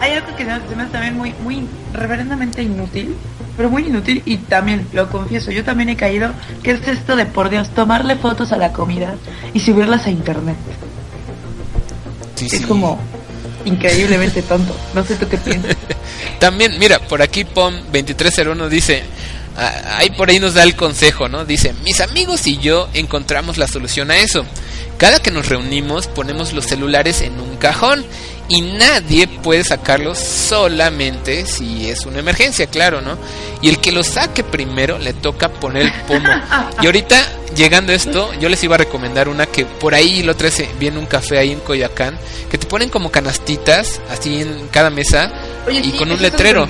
Hay algo que se me hace también muy, muy reverendamente inútil, pero muy inútil y también, lo confieso, yo también he caído, que es esto de, por Dios, tomarle fotos a la comida y subirlas a internet. Sí, Es sí. como, increíblemente tonto. No sé tú qué piensas. También, mira, por aquí POM2301 dice, ah, ahí por ahí nos da el consejo, ¿no? Dice, mis amigos y yo encontramos la solución a eso. Cada que nos reunimos ponemos los celulares en un cajón y nadie puede sacarlos solamente si es una emergencia, claro, ¿no? Y el que lo saque primero le toca poner el pomo. Y ahorita, llegando a esto, yo les iba a recomendar una que por ahí lo trae viene un café ahí en Coyacán, que te ponen como canastitas, así en cada mesa, y con un letrero.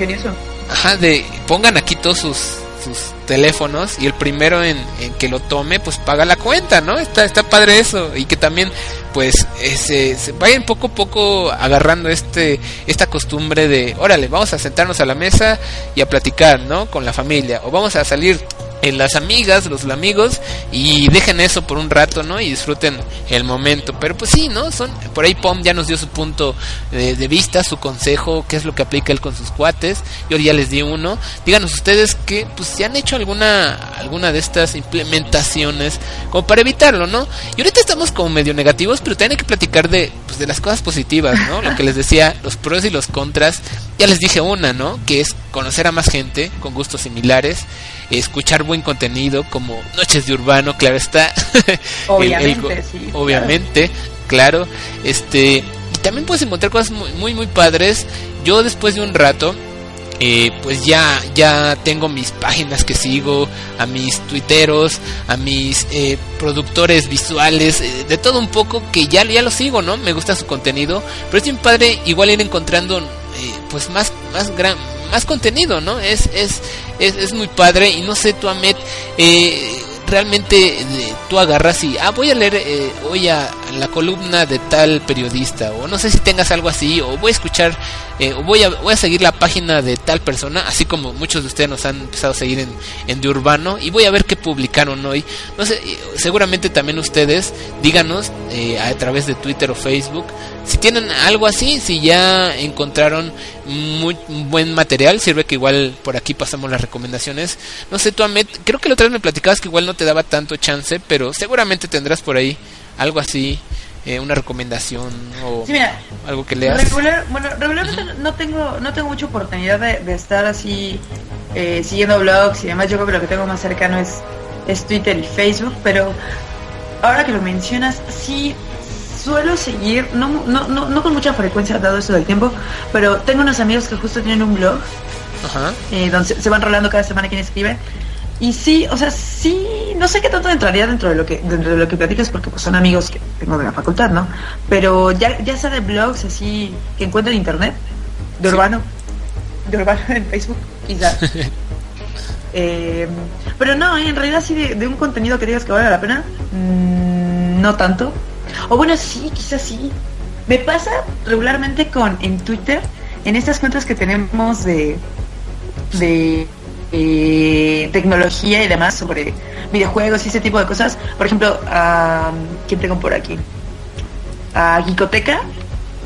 Ajá, de pongan aquí todos sus sus teléfonos y el primero en, que lo tome pues paga la cuenta, ¿no? Está, está padre eso y que también pues eh, se, se, vayan poco a poco agarrando este esta costumbre de órale, vamos a sentarnos a la mesa y a platicar, ¿no? Con la familia o vamos a salir en las amigas, los amigos y dejen eso por un rato, ¿no? Y disfruten el momento. Pero pues sí, ¿no? Son por ahí Pom ya nos dio su punto de, vista, su consejo, qué es lo que aplica él con sus cuates. Yo ya les di uno. Díganos ustedes que pues si han hecho alguna alguna de estas implementaciones como para evitarlo, ¿no? Y ahorita estamos como medio negativos, pero también hay que platicar de pues de las cosas positivas, ¿no? Lo que les decía, los pros y los contras. Ya les dije una, ¿no? Que es conocer a más gente con gustos similares escuchar buen contenido como Noches de Urbano, claro está. Obviamente, sí. Obviamente, claro. Este, y también puedes encontrar cosas muy, muy, muy padres. Yo después de un rato, eh, pues ya, ya tengo mis páginas que sigo, a mis tuiteros, a mis eh, productores visuales, eh, de todo un poco que ya, ya lo sigo, ¿no? Me gusta su contenido, pero es bien padre igual ir encontrando pues más, más gran, más contenido, ¿no? Es, es, es, es muy padre y no sé, tú, Ahmed, eh, realmente eh, tú agarras y, ah, voy a leer eh, hoy a, la columna de tal periodista, o no sé si tengas algo así, o voy a escuchar, eh, voy a, voy a seguir la página de tal persona, así como muchos de ustedes nos han empezado a seguir en, en De Urbano, y voy a ver qué publicaron hoy. No sé, seguramente también ustedes, díganos a través de Twitter o Facebook, si tienen algo así, si ya encontraron muy buen material, sirve que igual por aquí pasamos las recomendaciones. No sé, tú, Ahmed, creo que la otra vez me platicabas que igual no te daba tanto chance, pero seguramente tendrás por ahí algo así, eh, una recomendación o algo que leas. bueno, regularmente no tengo no tengo mucha oportunidad de, estar así eh, siguiendo blogs y demás. Yo creo que lo que tengo más cercano es, es Twitter y Facebook, pero ahora que lo mencionas, sí suelo seguir, no, no, no, no con mucha frecuencia dado eso del tiempo, pero tengo unos amigos que justo tienen un blog eh, donde se, van rolando cada semana quien escribe. Y sí, o sea, sí, no sé qué tanto entraría dentro de lo que dentro de lo que platicas porque pues son amigos que tengo de la facultad, ¿no? Pero ya, ya sea de blogs así que encuentro en internet, de urbano, de urbano en Facebook, quizás. Eh, pero no, en realidad sí de, un contenido que digas que vale la pena, mm, no tanto. O bueno, sí, quizás sí. Me pasa regularmente con en Twitter, en estas cuentas que tenemos de, de eh, tecnología y demás sobre videojuegos y ese tipo de cosas. Por ejemplo, a ¿quién tengo por aquí? A Geekoteca.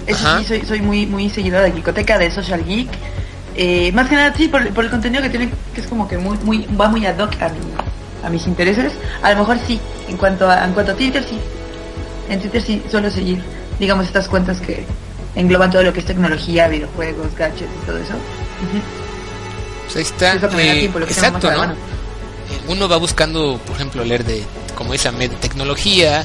Eso sí, soy, soy muy, muy seguidora de Geekoteca, de Social Geek. Eh, más que nada, sí, por, el contenido que tiene, que es como que muy, muy, va muy ad hoc a, a mis intereses. A lo mejor sí, en cuanto a, en cuanto a Twitter, sí, en Twitter sí suelo seguir, digamos, estas cuentas que engloban todo lo que es tecnología, videojuegos, gadgets y todo eso. Pues ahí está. Eh, exacto, ¿no? Uno va buscando, por ejemplo, leer de, como esa tecnología,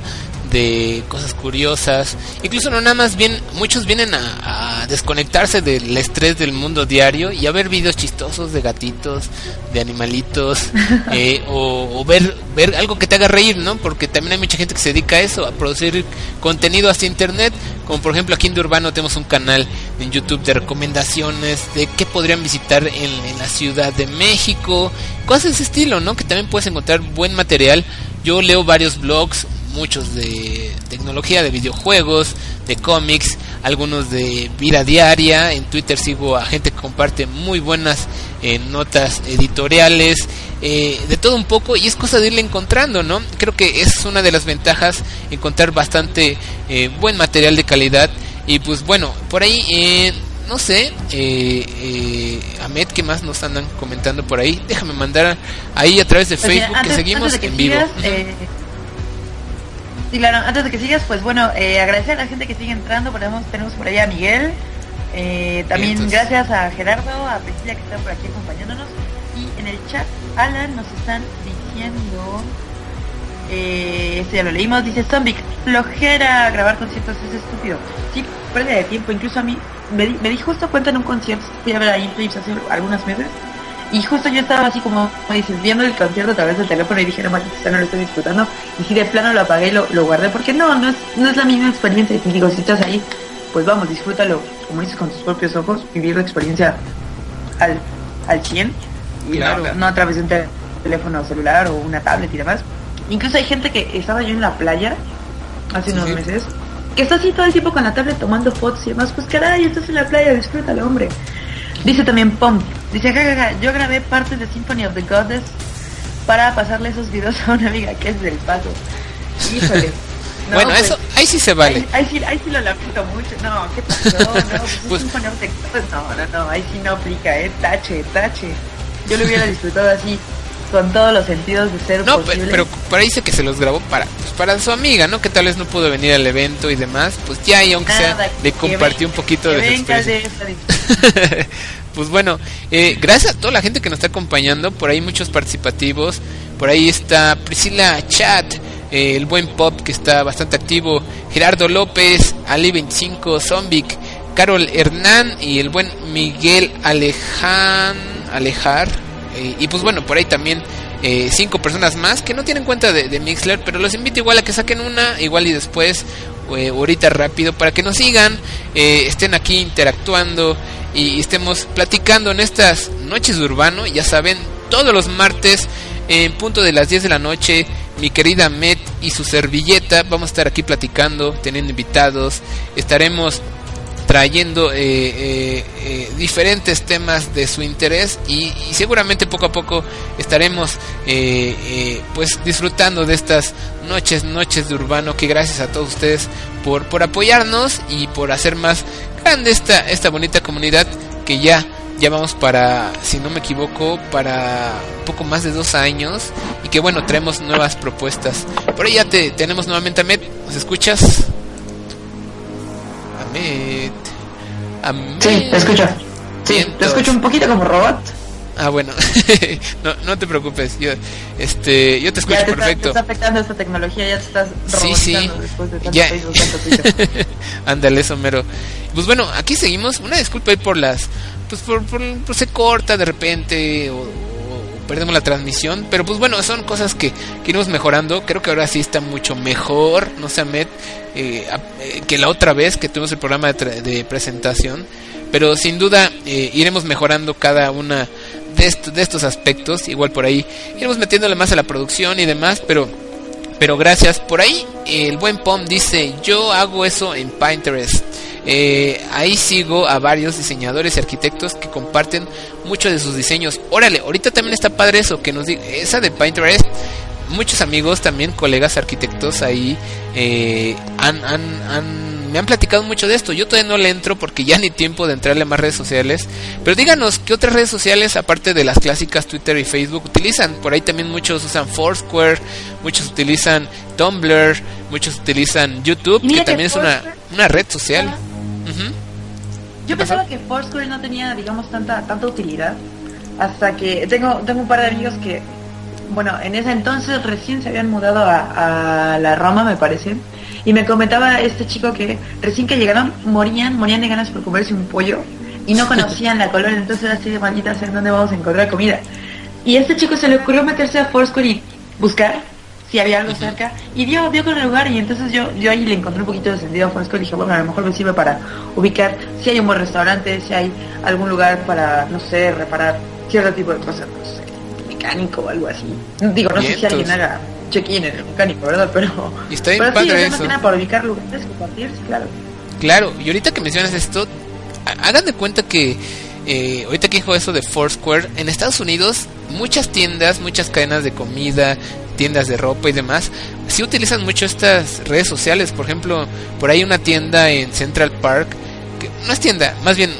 de cosas curiosas. Incluso no nada más bien, muchos vienen a, desconectarse del estrés del mundo diario y a ver videos chistosos de gatitos, de animalitos, eh, o, ver, ver algo que te haga reír, ¿no? Porque también hay mucha gente que se dedica a eso, a producir contenido hacia internet. Como por ejemplo aquí en De Urbano tenemos un canal en YouTube de recomendaciones de qué podrían visitar en, en la Ciudad de México, cosas de ese estilo, ¿no? Que también puedes encontrar buen material. Yo leo varios blogs, muchos de tecnología, de videojuegos, de cómics, algunos de vida diaria. En Twitter sigo a gente que comparte muy buenas eh, notas editoriales, eh, de todo un poco y es cosa de irle encontrando, ¿no? Creo que es una de las ventajas, encontrar bastante eh, buen material de calidad y pues bueno, por ahí... no sé, eh, eh, Ahmed, ¿qué más nos andan comentando por ahí? Déjame mandar ahí a través de Facebook que seguimos en vivo. Sí, claro, antes de que sigas, pues bueno, eh, agradecer a la gente que sigue entrando, tenemos, tenemos por allá a Miguel, eh, también gracias a Gerardo, a Priscila que están por aquí acompañándonos, y en el chat, Alan nos están diciendo, eh, este ya lo leímos, dice Zombie, flojera grabar conciertos, es estúpido, sí, pérdida de tiempo, incluso a mí, me di, me di justo cuenta en un concierto, fui a ver a Inflips hace algunos meses, y justo yo estaba así como, como dices, viendo el concierto a través del teléfono y dije, no manches, no lo estoy disfrutando. Y si de plano lo apagué y lo, lo guardé, porque no, no es, no es la misma experiencia. Y digo, si estás ahí, pues vamos, disfrútalo, como dices, con tus propios ojos, vivir la experiencia al, al 100. Y Claro. no, no a través de un te- teléfono celular o una tablet y demás. Incluso hay gente que estaba yo en la playa hace Sí, unos sí. meses, que está así todo el tiempo con la tablet tomando fotos y demás. Pues caray, estás en la playa, disfrútalo, hombre. Dice también Pom, dice, jajaja, yo grabé partes de Symphony of the Goddess para pasarle esos videos a una amiga que es del paso. Híjole. No, bueno, pues, eso ahí sí se vale. Ahí, ahí sí, ahí sí lo lamento mucho. No, ¿qué pasó? No, pues, es Pues- Symphony of the Goddess. No, no, no, ahí sí no aplica, eh. Tache, tache. Yo lo hubiera disfrutado así, con todos los sentidos de ser No, posible. pero ahí dice que se los grabó para pues, para su amiga, ¿no? Que tal vez no pudo venir al evento y demás. Pues ya, y aunque sea, le compartió ven- un poquito de su experiencia. pues bueno, eh, gracias a toda la gente que nos está acompañando. Por ahí muchos participativos. Por ahí está Priscila Chat, eh, el buen Pop que está bastante activo. Gerardo López, Ali25, Zombic, Carol Hernán y el buen Miguel Alejan, Alejar. Eh, y pues bueno, por ahí también cinco personas más que no tienen cuenta de, de Mixler, pero los invito igual a que saquen una, igual y después, eh, ahorita rápido, para que nos sigan, eh, estén aquí interactuando y estemos platicando en estas noches de urbano. Ya saben, todos los martes en punto de las 10 de la noche, mi querida Met y su servilleta, vamos a estar aquí platicando, teniendo invitados, estaremos trayendo eh, diferentes temas de su interés y, y seguramente poco a poco estaremos pues disfrutando de estas noches noches de urbano que gracias a todos ustedes por por apoyarnos y por hacer más grande esta esta bonita comunidad que ya ya vamos para si no me equivoco para poco más de dos años y que bueno traemos nuevas propuestas por ahí ya te tenemos nuevamente a Met nos escuchas Ahmed. Ahmed. Sí, te escucho. Sí, te escucho un poquito como robot. Ah, bueno. no, no te preocupes. Yo, este, yo te escucho ya te está, te perfecto. está afectando esta tecnología, ya te estás Sí, sí. después de tanto Ya. Facebook, tanto Twitter. Ándale, eso mero. Pues bueno, aquí seguimos. Una disculpa ahí por las. Pues por, por, por se corta de repente o, o perdemos la transmisión. Pero pues bueno, son cosas que, que iremos mejorando. Creo que ahora sí está mucho mejor, no sé, eh, a- eh, que la otra vez que tuvimos el programa de, tra- de presentación. Pero sin duda eh, iremos mejorando cada una de, est- de estos aspectos. Igual por ahí iremos metiéndole más a la producción y demás. Pero pero gracias. Por ahí el buen Pom dice, yo hago eso en Pinterest. Eh, ahí sigo a varios diseñadores y arquitectos que comparten muchos de sus diseños. Órale, ahorita también está padre eso, que nos diga, esa de Pinterest. Muchos amigos también, colegas arquitectos ahí, eh, han, han, han- me han platicado mucho de esto. Yo todavía no le entro porque ya ni tiempo de entrarle a más redes sociales. Pero díganos, ¿qué otras redes sociales, aparte de las clásicas Twitter y Facebook, utilizan? Por ahí también muchos usan Foursquare, muchos utilizan Tumblr, muchos utilizan YouTube, Mira que también es una, una red social. Yo pensaba que Foursquare no tenía, digamos, tanta tanta utilidad hasta que tengo tengo un par de amigos que, bueno, en ese entonces recién se habían mudado a, a la Roma, me parece, y me comentaba este chico que recién que llegaron morían, morían de ganas por comerse un pollo y no conocían la colonia, entonces era así de maldita sea dónde vamos a encontrar comida. Y a este chico se le ocurrió meterse a Foursquare y buscar si había algo cerca y dio, dio con el lugar y entonces yo, yo ahí le encontré un poquito de sentido a Foursquare y dije, bueno, a lo mejor me sirve para ubicar si hay un buen restaurante, si hay algún lugar para, no sé, reparar cierto tipo de cosas, no sé, mecánico o algo así. Digo, no sé si alguien haga check-in en el mecánico, ¿verdad? Pero, Y está bien pero sí, más eso. que nada para ubicar lugares, compartir, claro. Claro, y ahorita que mencionas esto, ha- hagan de cuenta que eh, ahorita que dijo eso de Foursquare, en Estados Unidos muchas tiendas, muchas cadenas de comida, tiendas de ropa y demás, sí utilizan mucho estas redes sociales. Por ejemplo, por ahí una tienda en Central Park, que no es tienda, más bien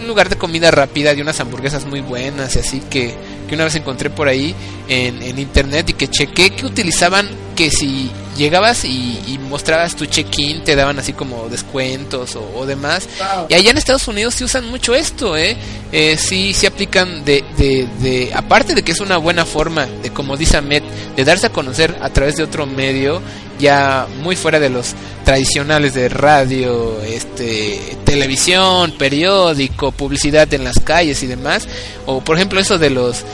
un lugar de comida rápida, de unas hamburguesas muy buenas y así que, que una vez encontré por ahí en, internet y que chequé que utilizaban que si llegabas y, mostrabas tu check-in, te daban así como descuentos o, demás. Y allá en Estados Unidos sí usan mucho esto, ¿eh? eh sí, sí aplican de, de, de, aparte de que es una buena forma de, como dice Ahmed, de darse a conocer a través de otro medio, ya muy fuera de los tradicionales de radio, este, televisión, periódico, publicidad en las calles y demás, o por ejemplo eso de los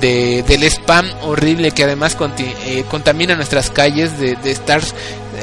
de, del spam horrible que además eh, contamina nuestras calles, de, estar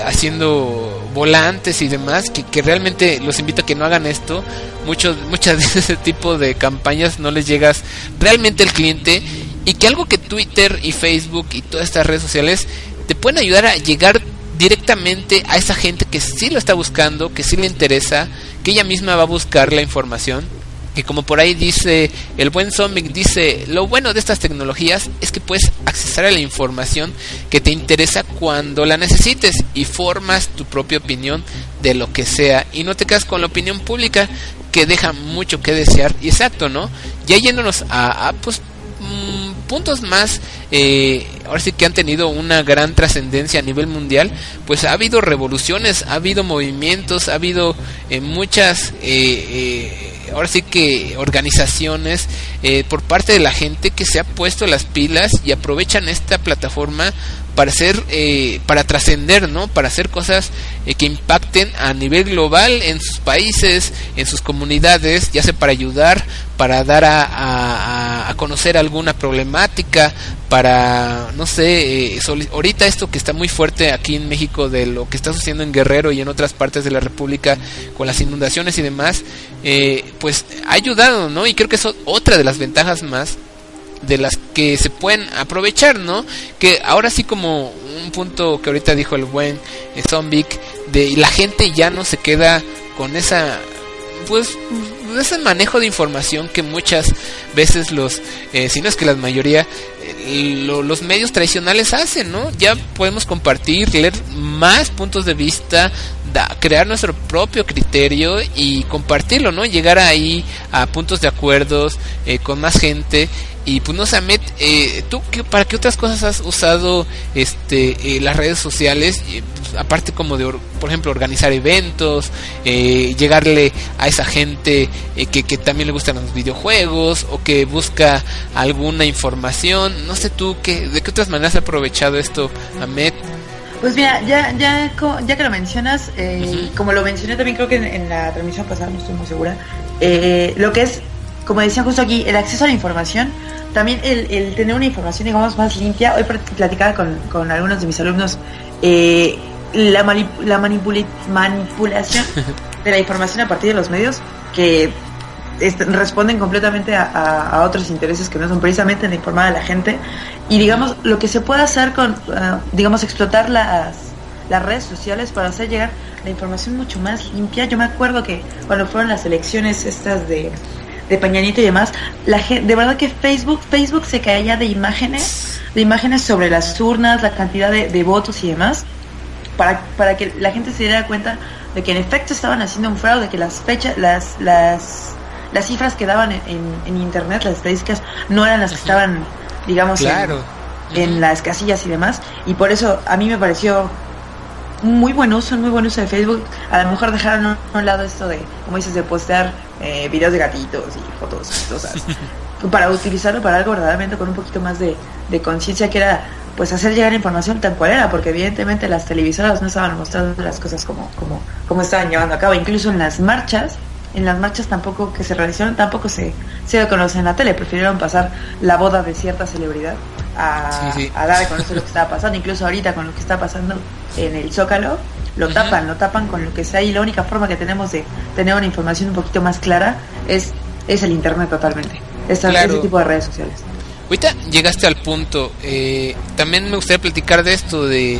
haciendo volantes y demás, que, realmente los invito a que no hagan esto. Muchos, muchas de ese tipo de campañas no les llegas realmente al cliente y que algo que Twitter y Facebook y todas estas redes sociales te pueden ayudar a llegar directamente a esa gente que sí lo está buscando, que sí le interesa, que ella misma va a buscar la información que como por ahí dice el buen Zombie, dice, lo bueno de estas tecnologías es que puedes acceder a la información que te interesa cuando la necesites y formas tu propia opinión de lo que sea y no te quedas con la opinión pública que deja mucho que desear y exacto, ¿no? Ya yéndonos a, a pues mm, puntos más eh, ahora sí que han tenido una gran trascendencia a nivel mundial pues ha habido revoluciones ha habido movimientos ha habido eh, muchas eh, eh ahora sí que organizaciones eh, por parte de la gente que se ha puesto las pilas y aprovechan esta plataforma para hacer eh, para trascender no para hacer cosas eh, que impacten a nivel global en sus países en sus comunidades ya sea para ayudar para dar a, a, conocer alguna problemática para no sé eh, ahorita esto que está muy fuerte aquí en México de lo que está sucediendo en Guerrero y en otras partes de la República con las inundaciones y demás pues ha ayudado no y creo que es otra de las ventajas más de las que se pueden aprovechar, ¿no? Que ahora sí como un punto que ahorita dijo el buen Zombic, de la gente ya no se queda con esa pues ese manejo de información que muchas veces los, eh, si no es que la mayoría, eh, los medios tradicionales hacen, ¿no? Ya podemos compartir, leer más puntos de vista, crear nuestro propio criterio y compartirlo, ¿no? Llegar ahí a puntos de acuerdos eh, con más gente y pues no sé, eh, ¿tú qué, para qué otras cosas has usado este eh, las redes sociales? Pues, aparte como de, por ejemplo, organizar eventos, eh, llegarle a esa gente eh, que, que también le gustan los videojuegos o que busca alguna información. No sé tú, qué, ¿de qué otras maneras has aprovechado esto, Ahmed? Pues mira, ya, ya, ya que lo mencionas, eh, como lo mencioné también creo que en, en, la transmisión pasada, no estoy muy segura, lo que es como decía justo aquí, el acceso a la información, también el, tener una información, digamos, más limpia. Hoy platicaba con, con algunos de mis alumnos eh, la, la manipulación de la información a partir de los medios que responden completamente a, otros intereses que no son precisamente de informar a la gente. Y digamos, lo que se puede hacer con, ah, digamos, explotar las, las redes sociales para hacer llegar la información mucho más limpia. Yo me acuerdo que cuando fueron las elecciones estas de de Pañanito y demás, la gente, de verdad que Facebook, Facebook se caía de imágenes, de imágenes sobre las urnas, la cantidad de, votos y demás, para, para que la gente se diera cuenta de que en efecto estaban haciendo un fraude, que las fechas, las, las, las cifras que daban en, internet, las estadísticas, no eran las que estaban, digamos, en, en las casillas y demás, y por eso a mí me pareció muy buen uso, muy buen uso de Facebook. A lo mejor dejaron a un lado esto de, como dices, de postear eh, videos de gatitos y fotos y cosas. para utilizarlo para algo verdaderamente con un poquito más de, de conciencia que era pues hacer llegar información tan cual era, porque evidentemente las televisoras no estaban mostrando las cosas como, como, como estaban llevando a cabo. Incluso en las marchas, en las marchas tampoco que se realizaron, tampoco se, se conoce en la tele, prefirieron pasar la boda de cierta celebridad a, a dar a conocer lo que estaba pasando. Incluso ahorita con lo que está pasando en el Zócalo, lo tapan, lo tapan con lo que sea y la única forma que tenemos de tener una información un poquito más clara es, es el Internet totalmente, es ese tipo de redes sociales. Ahorita llegaste al punto, eh, también me gustaría platicar de esto, de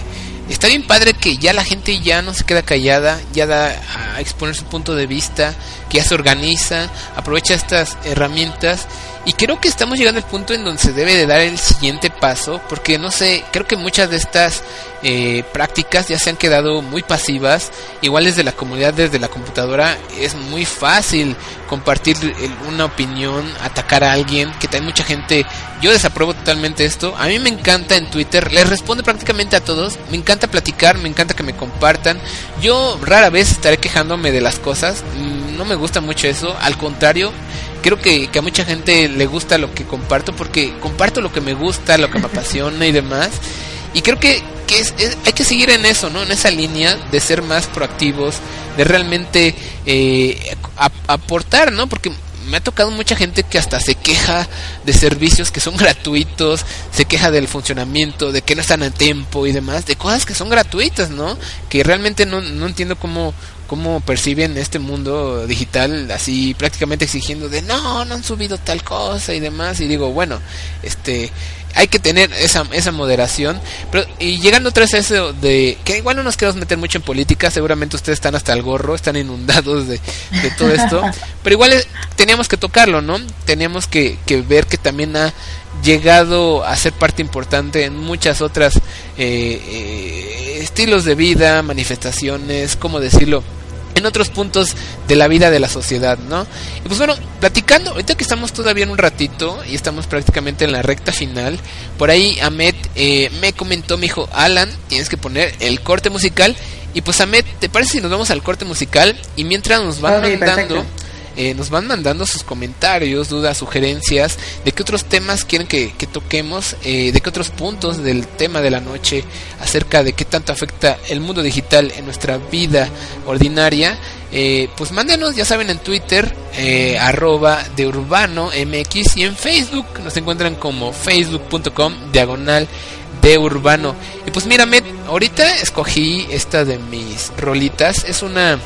está bien padre que ya la gente ya no se queda callada, ya da a exponer su punto de vista, que ya se organiza, aprovecha estas herramientas y creo que estamos llegando al punto en donde se debe de dar el siguiente paso, porque no sé, creo que muchas de estas eh, prácticas ya se han quedado muy pasivas. Igual desde la comunidad, desde la computadora, es muy fácil compartir una opinión, atacar a alguien, que hay mucha gente. Yo desapruebo totalmente esto. A mí me encanta en Twitter, les respondo prácticamente a todos. Me encanta platicar, me encanta que me compartan. Yo rara vez estaré quejándome de las cosas. Mm, no me gusta mucho eso. Al contrario, creo que, que, a mucha gente le gusta lo que comparto porque comparto lo que me gusta, lo que me apasiona y demás. Y creo que, que es, hay que seguir en eso, ¿no? En esa línea de ser más proactivos, de realmente eh, aportar, ¿no? Porque me ha tocado mucha gente que hasta se queja de servicios que son gratuitos, se queja del funcionamiento, de que no están a tiempo y demás, de cosas que son gratuitas, ¿no? Que realmente no, no entiendo cómo, cómo perciben este mundo digital así prácticamente exigiendo de no, no han subido tal cosa y demás y digo, bueno, este hay que tener esa, esa moderación. Pero, y llegando otra vez a eso de que igual no nos queremos meter mucho en política, seguramente ustedes están hasta el gorro, están inundados de, de todo esto. pero igual eh, teníamos que tocarlo, ¿no? Teníamos que, que, ver que también ha llegado a ser parte importante en muchas otras eh, eh, estilos de vida, manifestaciones, ¿cómo decirlo? En otros puntos de la vida de la sociedad, ¿no? Y pues bueno, platicando, ahorita que estamos todavía en un ratito y estamos prácticamente en la recta final, por ahí Ahmed eh, me comentó, me dijo, Alan, tienes que poner el corte musical. Y pues Ahmed, ¿te parece si nos vamos al corte musical? Y mientras nos van mandando... Eh, nos van mandando sus comentarios, dudas, sugerencias de qué otros temas quieren que, toquemos, eh, de qué otros puntos del tema de la noche acerca de qué tanto afecta el mundo digital en nuestra vida ordinaria. Eh, pues mándenos, ya saben, en Twitter, arroba de urbano mx y en Facebook nos encuentran como facebook.com diagonal de urbano. Y pues mírame, ahorita escogí esta de mis rolitas, es una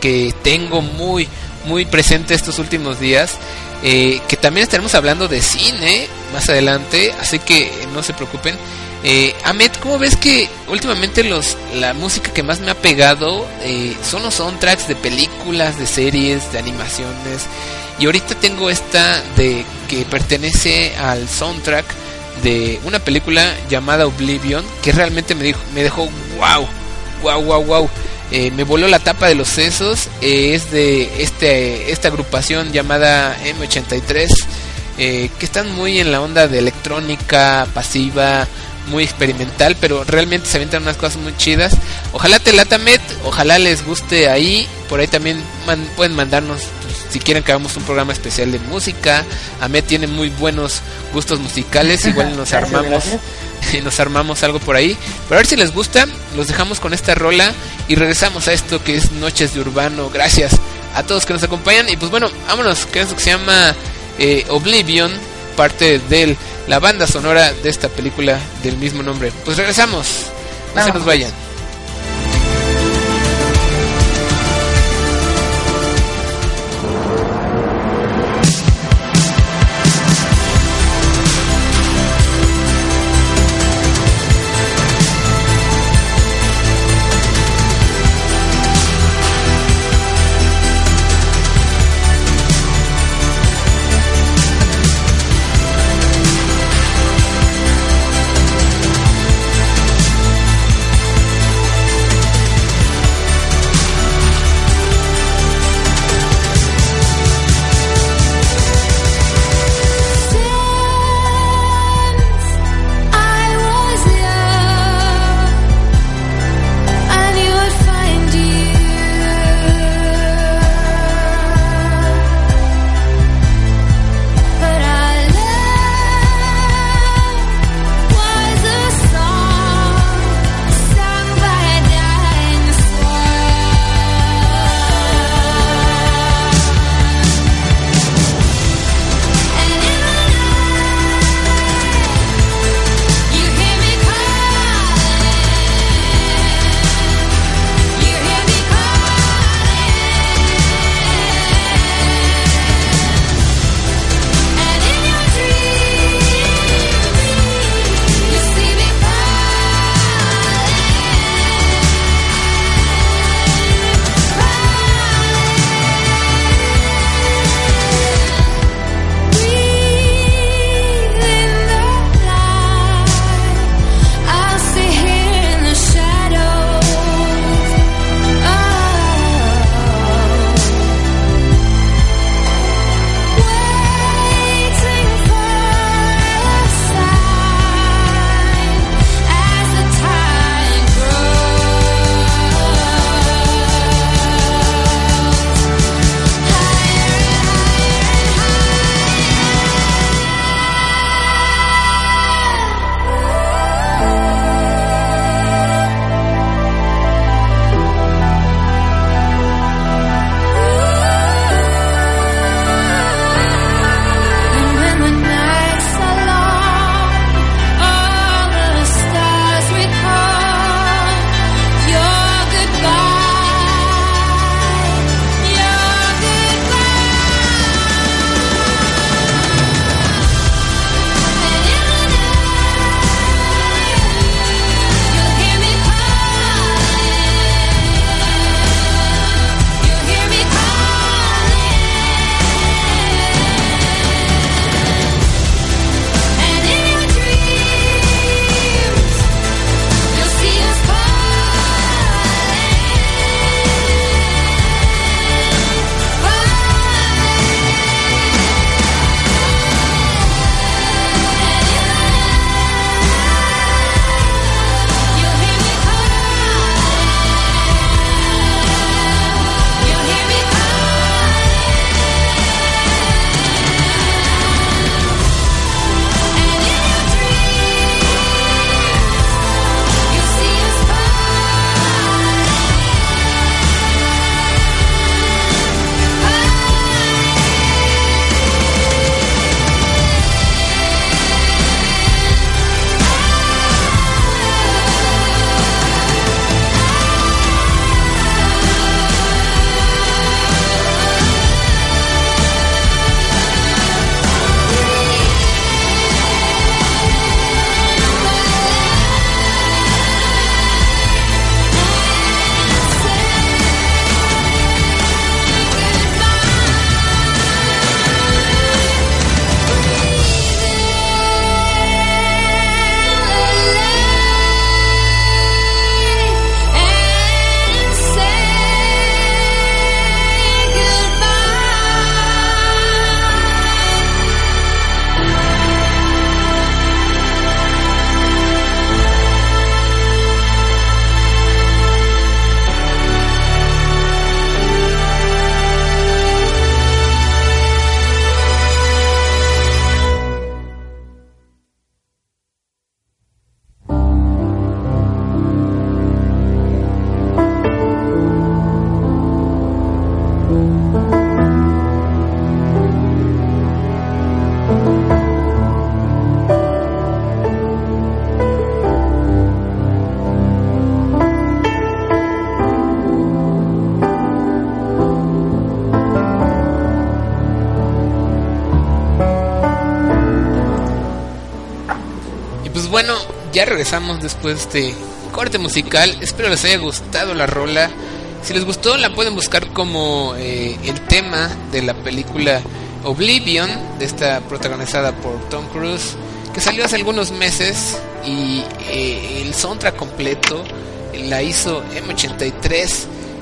que tengo muy muy presente estos últimos días. Eh, que también estaremos hablando de cine más adelante, así que no se preocupen. Eh, Ahmed, ¿cómo ves que últimamente los la música que más me ha pegado eh, son los soundtracks de películas, de series, de animaciones? Y ahorita tengo esta de que pertenece al soundtrack de una película llamada Oblivion, que realmente me, dijo, me dejó wow, wow, wow, wow. Eh, me voló la tapa de los sesos. Eh, es de este, esta agrupación llamada M83. Eh, que están muy en la onda de electrónica pasiva, muy experimental, pero realmente se avientan unas cosas muy chidas. Ojalá te lata Met, ojalá les guste ahí. Por ahí también pueden mandarnos si quieren que hagamos un programa especial de música. Met tiene muy buenos gustos musicales, igual nos armamos y nos armamos algo por ahí. Pero a ver si les gusta, los dejamos con esta rola y regresamos a esto que es Noches de Urbano. Gracias a todos que nos acompañan. Y pues bueno, vámonos, que es lo que se llama eh, Oblivion, parte de la banda sonora de esta película del mismo nombre. Pues regresamos, no se nos vayan. Regresamos después de corte musical. Espero les haya gustado la rola. Si les gustó, la pueden buscar como eh, el tema de la película Oblivion, de esta protagonizada por Tom Cruise, que salió hace algunos meses y eh, el soundtrack completo la hizo M83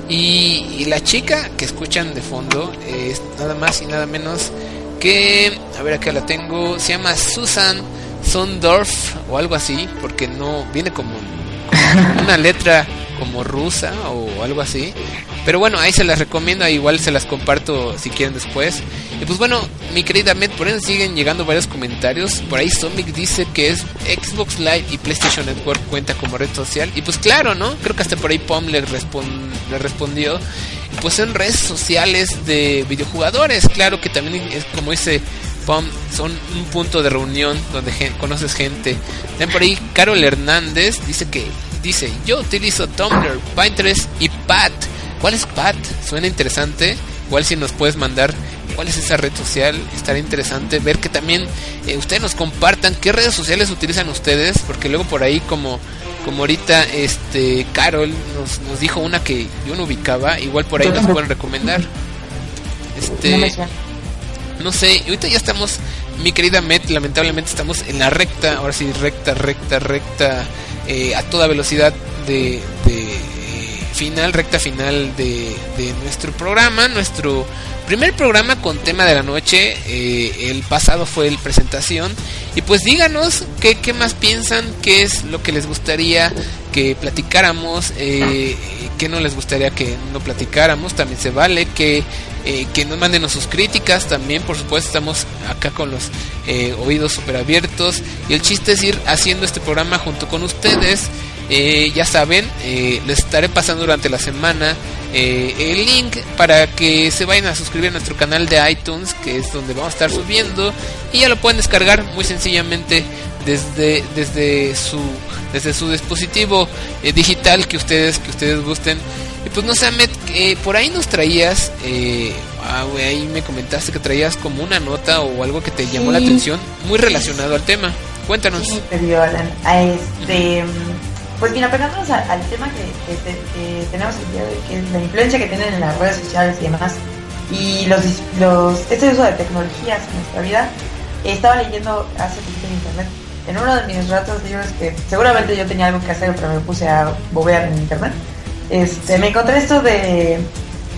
y, la chica que escuchan de fondo es nada más y nada menos que, a ver acá la tengo, se llama Susan Sondorf o algo así, porque no viene como, una letra como rusa o algo así. Pero bueno, ahí se las recomiendo, igual se las comparto si quieren después. Y pues bueno, mi querida Met, por ahí siguen llegando varios comentarios. Por ahí Sonic dice que es Xbox Live y PlayStation Network cuenta como red social. Y pues claro, ¿no? Creo que hasta por ahí Pom le, le respondió. Pues en redes sociales de videojugadores, claro que también es como dice Pom, son un punto de reunión donde conoces gente. También por ahí Carol Hernández dice que dice, yo utilizo Tumblr, Pinterest y Pat. ¿Cuál es Pat? Suena interesante. Igual si nos puedes mandar cuál es esa red social, estaría interesante ver que también eh, ustedes nos compartan qué redes sociales utilizan ustedes, porque luego por ahí como como ahorita este Carol nos, nos dijo una que yo no ubicaba, igual por ahí nos pueden recomendar. Este no sé, ahorita ya estamos, mi querida Met, lamentablemente estamos en la recta, ahora sí, recta, recta, recta, eh, a toda velocidad de, eh, final, recta final de, de nuestro programa, nuestro primer programa con tema de la noche. Eh, el pasado fue el presentación. Y pues díganos qué, qué, más piensan, qué es lo que les gustaría que platicáramos, qué no les gustaría que no platicáramos. También se vale que, eh, que nos manden sus críticas. También, por supuesto, estamos acá con los eh, oídos super abiertos. Y el chiste es ir haciendo este programa junto con ustedes. Eh, ya saben, les estaré pasando durante la semana el link para que se vayan a suscribir a nuestro canal de iTunes, que es donde vamos a estar subiendo, y ya lo pueden descargar muy sencillamente desde, desde su desde su dispositivo digital que ustedes que ustedes gusten. Y pues no sé, Ahmed, por ahí nos traías, ah, ahí me comentaste que traías como una nota o algo que te llamó la atención, muy relacionado al tema. Cuéntanos. Sí, Alan. A este, pues mira, pegándonos al, tema que, tenemos el día de hoy, que es la influencia que tienen en las redes sociales y demás, y los, los este uso de tecnologías en nuestra vida, estaba leyendo hace poquito en internet, en uno de mis ratos libros que seguramente yo tenía algo que hacer, pero me puse a bobear en internet, este, me encontré esto de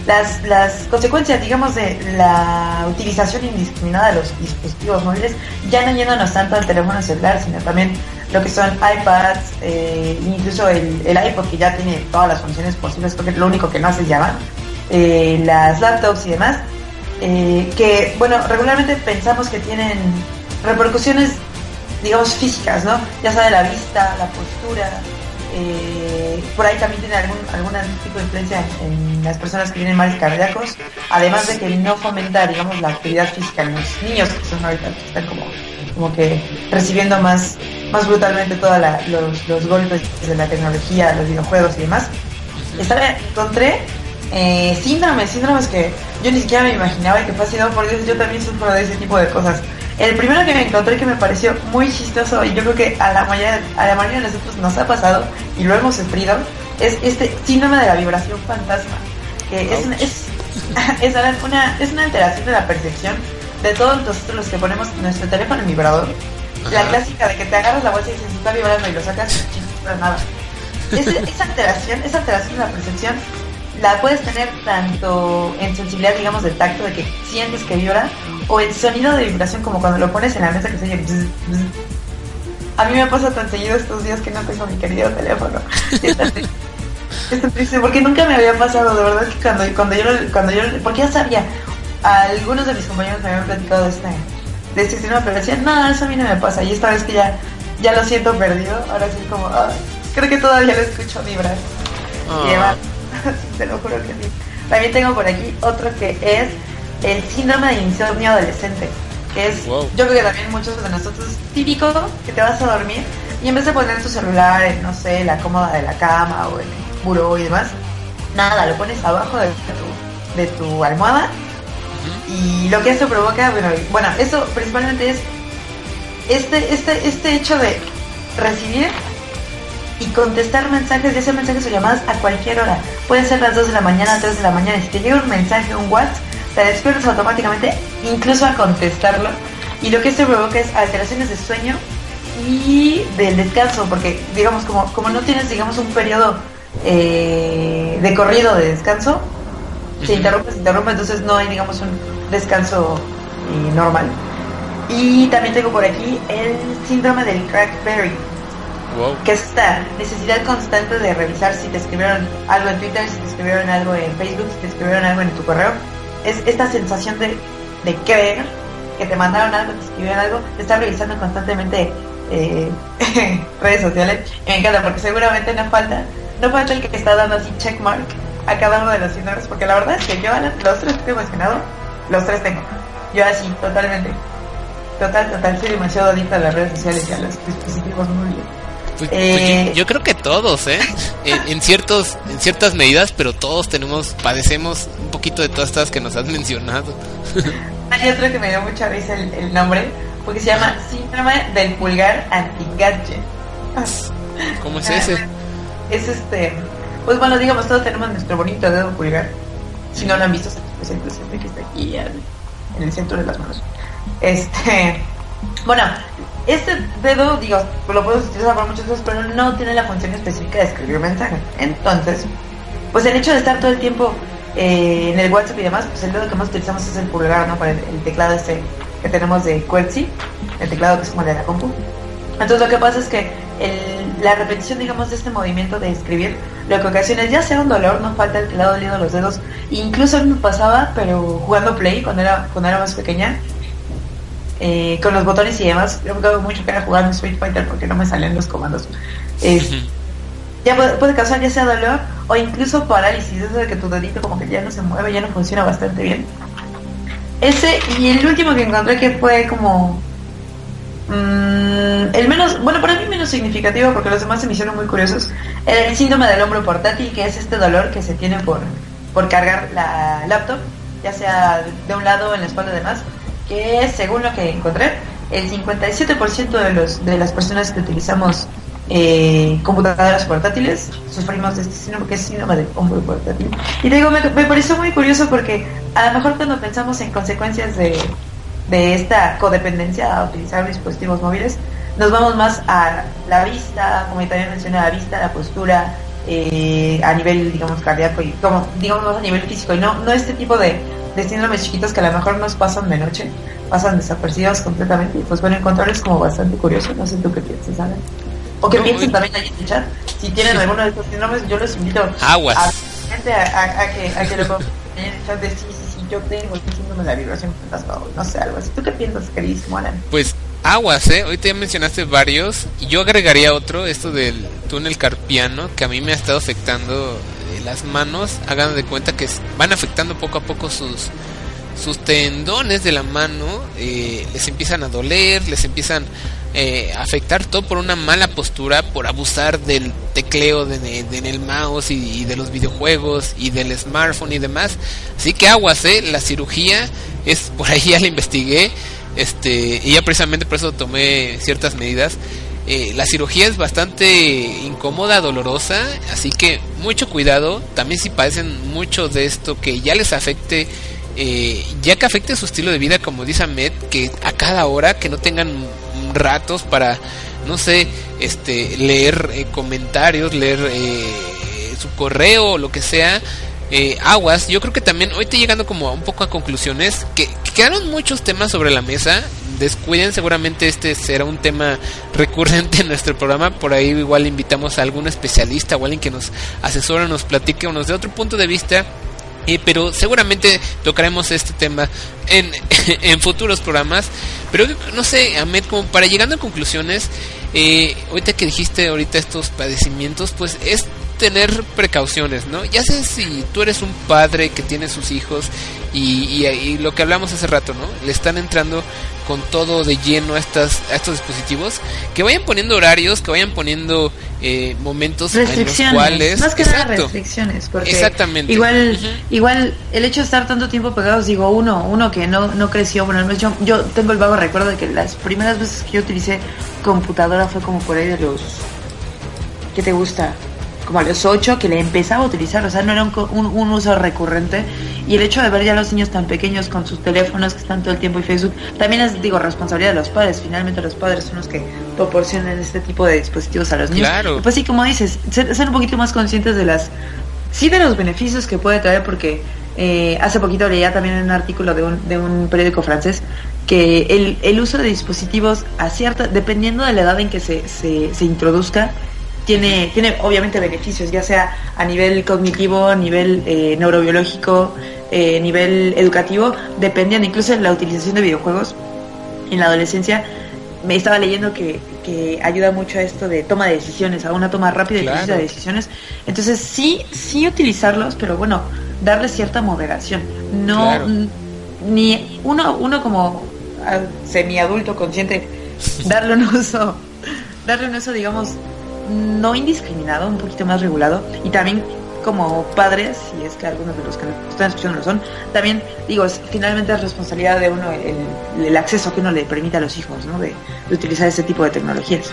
las, consecuencias, digamos, de la utilización indiscriminada de los dispositivos móviles, ya no yéndonos tanto al teléfono celular, sino también lo que son iPads, eh, incluso el, el, iPod que ya tiene todas las funciones posibles, porque lo único que no hace llama, eh, las laptops y demás, eh, que, bueno, regularmente pensamos que tienen repercusiones, digamos, físicas, ¿no? Ya sea de la vista, la postura, eh, por ahí también tiene algún, algún tipo de influencia en, las personas que tienen males cardíacos, además de que no fomenta, digamos, la actividad física en los niños que son ahorita, que están como, como que recibiendo más, más brutalmente todos los, los, golpes de la tecnología, los videojuegos y demás. Esta encontré eh, síndromes, síndromes que yo ni siquiera me imaginaba y que fue así, no, por Dios, yo también sufro de ese tipo de cosas. El primero que me encontré que me pareció muy chistoso y yo creo que a la mayoría, a la mayoría de nosotros nos ha pasado y lo hemos sufrido es este síndrome de la vibración fantasma, que es, una, es, una, es una alteración de la percepción de todos nosotros los que ponemos nuestro teléfono en vibrador. La clásica de que te agarras la bolsa y dices está vibrando y lo sacas y no nada. esa alteración, esa alteración de la percepción la puedes tener tanto en sensibilidad, digamos, del tacto, de que sientes que vibra, o el sonido de vibración, como cuando lo pones en la mesa que se oye. A mí me pasa tan seguido estos días que no tengo mi querido teléfono. Estoy triste porque nunca me había pasado, de verdad que cuando, cuando, yo, cuando yo, porque ya sabía, algunos de mis compañeros me habían platicado de este, de este sistema, pero decían, no, eso a mí no me pasa. Y esta vez que ya, ya lo siento perdido, ahora sí como, creo que todavía lo escucho vibrar. Ah. te lo juro que sí. También tengo por aquí otro que es el síndrome de insomnio adolescente, que es, yo creo que también muchos de nosotros, típico que te vas a dormir y en vez de poner tu celular en, no sé, la cómoda de la cama o en el buró y demás, nada, lo pones abajo de tu, de tu almohada y lo que eso provoca, bueno, bueno, eso principalmente es este, este, este hecho de recibir y contestar mensajes, ya sea mensajes o llamadas a cualquier hora. Pueden ser las 2 de la mañana, 3 de la mañana. Si te llega un mensaje, un WhatsApp, te despiertas automáticamente, incluso a contestarlo. Y lo que esto provoca es alteraciones de sueño y del descanso, porque digamos, como, como no tienes, digamos, un periodo eh, de corrido de descanso, se interrumpe, se interrumpe, entonces no hay, digamos, un descanso eh, normal. Y también tengo por aquí el síndrome del crackberry, que es esta necesidad constante de revisar si te escribieron algo en Twitter, si te escribieron algo en Facebook, si te escribieron algo en tu correo. Es esta sensación de, de creer que te mandaron algo, te escribieron algo, de estar revisando constantemente eh, redes sociales. Me encanta porque seguramente no falta, no falta el que está dando así checkmark a cada uno de los síndromes, porque la verdad es que yo los tres que he mencionado, los tres tengo. Yo así, totalmente. Total, total, soy demasiado adicta a las redes sociales y a los dispositivos móviles. Pues, pues eh, yo, creo que todos, ¿eh? en, ciertos, en ciertas medidas, pero todos tenemos, padecemos un poquito de todas estas que nos has mencionado. Hay otro que me dio mucha risa el, nombre, porque se llama síndrome del pulgar anti-gadget. ¿Cómo es ese? Es este, pues bueno, digamos, todos tenemos nuestro bonito dedo pulgar. Si no lo han visto, se presente que está aquí en el centro de las manos. Este, bueno, este dedo, digo, lo puedes utilizar para muchas cosas, pero no tiene la función específica de escribir mensajes. Entonces, pues el hecho de estar todo el tiempo eh, en el WhatsApp y demás, pues el dedo que más utilizamos es el pulgar, ¿no? Para el, teclado este que tenemos de QWERTY, el teclado que es como el de la compu. Entonces lo que pasa es que la repetición, digamos, de este movimiento de escribir, lo que ocasiona es ya sea un dolor, no falta el teclado dolido los dedos. Incluso me pasaba, pero jugando Play cuando era, cuando era más pequeña, eh, con los botones y demás. Yo me mucho que era jugando Street Fighter porque no me salían los comandos. ya puede, causar ya sea dolor o incluso parálisis, eso de que tu dedito como que ya no se mueve, ya no funciona bastante bien. Ese y el último que encontré que fue como mm, el menos, bueno, para mí menos significativo porque los demás se me hicieron muy curiosos, era el síndrome del hombro portátil, que es este dolor que se tiene por, por cargar la laptop, ya sea de un lado en la espalda de más que según lo que encontré, el 57% de, los, de las personas que utilizamos eh, computadoras portátiles sufrimos de este síndrome, que es síndrome de hombro portátil. Y digo, me, me, pareció muy curioso porque a lo mejor cuando pensamos en consecuencias de, de esta codependencia a utilizar dispositivos móviles, nos vamos más a la vista, como también mencioné, la vista, la postura, eh, a nivel, digamos, cardíaco y como, digamos, a nivel físico, y no, no este tipo de, de síndromes chiquitos que a lo mejor nos pasan de noche, pasan desapercibidos completamente. Y pues bueno, encontrarles como bastante curioso. No sé tú qué piensas, ¿sabes? O qué piensan también ahí en el chat. Si tienen alguno de estos síndromes, yo los invito a, a, que, a que lo pongan en el chat de sí, sí, sí, yo tengo el síndrome de la vibración fantasma no sé, algo así. ¿Tú qué piensas, queridísimo Alan? Pues aguas, ¿eh? Hoy te mencionaste varios. Y yo agregaría otro, esto del túnel carpiano, que a mí me ha estado afectando las manos, hagan de cuenta que van afectando poco a poco sus, sus tendones de la mano, eh, les empiezan a doler, les empiezan eh, a afectar todo por una mala postura, por abusar del tecleo de, en el mouse y, de los videojuegos y del smartphone y demás. Así que aguas, eh, la cirugía es por ahí ya la investigué, este y ya precisamente por eso tomé ciertas medidas eh, la cirugía es bastante incómoda, dolorosa, así que mucho cuidado. También si padecen mucho de esto que ya les afecte, eh, ya que afecte su estilo de vida, como dice Ahmed, que a cada hora, que no tengan ratos para, no sé, este, leer eh, comentarios, leer su correo o lo que sea. aguas, yo creo que también hoy te llegando como un poco a conclusiones que quedaron muchos temas sobre la mesa descuiden, seguramente este será un tema recurrente en nuestro programa. Por ahí igual invitamos a algún especialista o alguien que nos asesore, nos platique o nos dé otro punto de vista. Eh, pero seguramente tocaremos este tema en, en futuros programas. Pero no sé, Ahmed, como para llegando a conclusiones, eh, ahorita que dijiste ahorita estos padecimientos, pues es tener precauciones, ¿no? Ya sé si tú eres un padre que tiene sus hijos y, y, lo que hablamos hace rato, ¿no? Le están entrando con todo de lleno a, estas, a estos dispositivos, que vayan poniendo horarios, que vayan poniendo eh, momentos restricciones, en los cuales... Más que nada restricciones, porque Exactamente. igual, igual el hecho de estar tanto tiempo pegados, digo, uno, uno que no, no creció, bueno, yo, yo tengo el vago recuerdo de que las primeras veces que yo utilicé computadora fue como por ahí de los... ¿Qué te gusta? Como a los 8 que le empezaba a utilizar, o sea, no era un, un, uso recurrente. Y el hecho de ver ya a los niños tan pequeños con sus teléfonos que están todo el tiempo en Facebook, también es, digo, responsabilidad de los padres. Finalmente los padres son los que proporcionan este tipo de dispositivos a los niños. Claro. pues sí, como dices, ser, un poquito más conscientes de las, sí de los beneficios que puede traer, porque eh, hace poquito leía también un artículo de un, de un periódico francés que el, el uso de dispositivos a cierta, dependiendo de la edad en que se, se, se introduzca, tiene, tiene obviamente beneficios, ya sea a nivel cognitivo, a nivel eh, neurobiológico, eh, nivel educativo, dependiendo incluso de la utilización de videojuegos en la adolescencia. Me estaba leyendo que, que ayuda mucho a esto de toma de decisiones, a una toma rápida y precisa de decisiones. Entonces sí, sí utilizarlos, pero bueno, darle cierta moderación. No, ni uno, uno como ah, semiadulto consciente, darle un uso, darle un uso, digamos, no indiscriminado, un poquito más regulado y también como padres, si es que algunos de los que están escuchando lo son, también digo, es, finalmente es responsabilidad de uno el, acceso que uno le permite a los hijos, ¿no? De, utilizar ese tipo de tecnologías.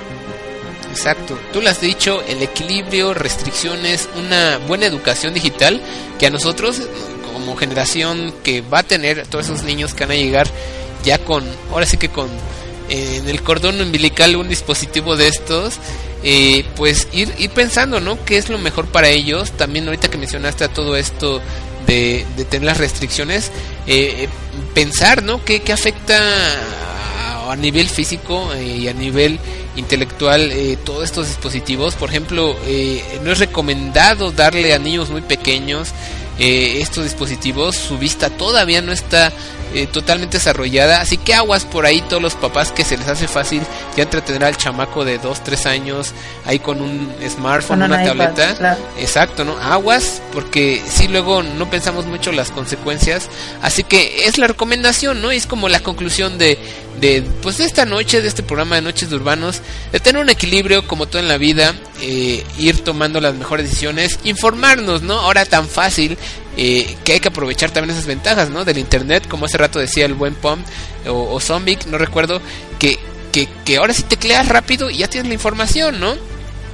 Exacto, tú lo has dicho, el equilibrio, restricciones, una buena educación digital que a nosotros como generación que va a tener todos esos niños que van a llegar ya con, ahora sí que con eh, en el cordón umbilical un dispositivo de estos, eh, pues ir, pensando, ¿no? ¿Qué es lo mejor para ellos? También ahorita que mencionaste a todo esto de, de tener las restricciones, eh, pensar, ¿no? ¿Qué, qué afecta a, nivel físico y a nivel intelectual todos estos dispositivos? Por ejemplo, no es recomendado darle a niños muy pequeños estos dispositivos, su vista todavía no está eh, totalmente desarrollada. Así que aguas por ahí todos los papás que se les hace fácil ya entretener al chamaco de 2, 3 años ahí con un smartphone, una, tableta. Exacto, ¿no? Aguas porque si luego no pensamos mucho las consecuencias. Así que es la recomendación, ¿no? es como la conclusión de, de pues de esta noche, de este programa de Noches de Urbanos, de tener un equilibrio como todo en la vida, eh, ir tomando las mejores decisiones, informarnos, ¿no? Ahora tan fácil eh, que hay que aprovechar también esas ventajas, ¿no? Del internet, como hace rato decía el buen Pom o, o Zombic, no recuerdo, que, que, que ahora sí tecleas rápido ya tienes la información, ¿no?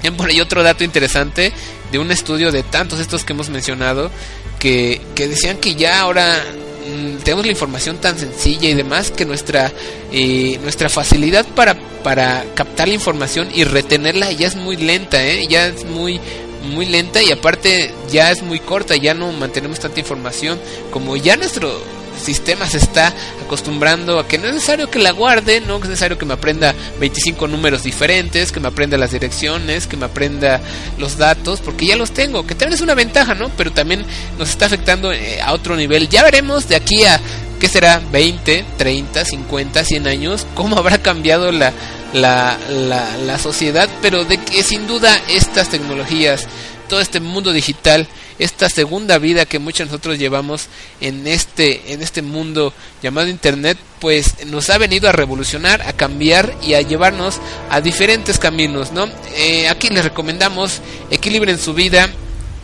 Y por ahí otro dato interesante de un estudio de tantos estos que hemos mencionado, que, que decían que ya ahora mm, tenemos la información tan sencilla y demás que nuestra eh, nuestra facilidad para para captar la información y retenerla ya es muy lenta ¿eh? ya es muy muy lenta y aparte ya es muy corta, ya no mantenemos tanta información, como ya nuestro sistema se está acostumbrando a que no es necesario que la guarde, no es necesario que me aprenda 25 números diferentes, que me aprenda las direcciones, que me aprenda los datos, porque ya los tengo, que también es una ventaja, ¿no? Pero también nos está afectando eh, a otro nivel. Ya veremos de aquí a, ¿qué será? 20, 30, 50, 100 años, cómo habrá cambiado la, la, la, la sociedad, pero de que sin duda estas tecnologías, todo este mundo digital, esta segunda vida que muchos de nosotros llevamos en este, en este mundo llamado Internet, pues nos ha venido a revolucionar, a cambiar y a llevarnos a diferentes caminos, ¿no? Eh, aquí les recomendamos equilibren su vida,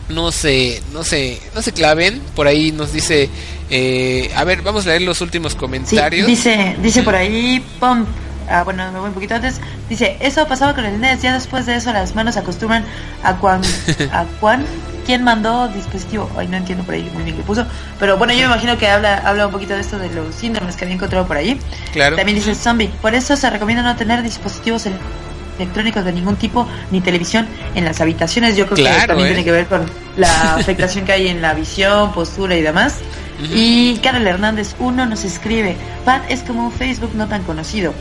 no se, no se, no se claven, por ahí nos dice, eh, a ver, vamos a leer los últimos comentarios. dice, dice por ahí, pom ah, bueno, me voy un poquito antes, dice, eso pasaba con el NES, ya después de eso las manos se acostumbran a cuan, a cuan, ¿quién mandó dispositivo? Ay, no entiendo por ahí muy bien qué puso, pero bueno, yo me imagino que habla, habla un poquito de esto de los síndromes que había encontrado por ahí. Claro. También dice zombie, por eso se recomienda no tener dispositivos electrónicos de ningún tipo ni televisión en las habitaciones. Yo creo que también ¿eh? tiene que ver con la afectación que hay en la visión, postura y demás. Y Carol Hernández, uno nos escribe, Pat es como un Facebook no tan conocido.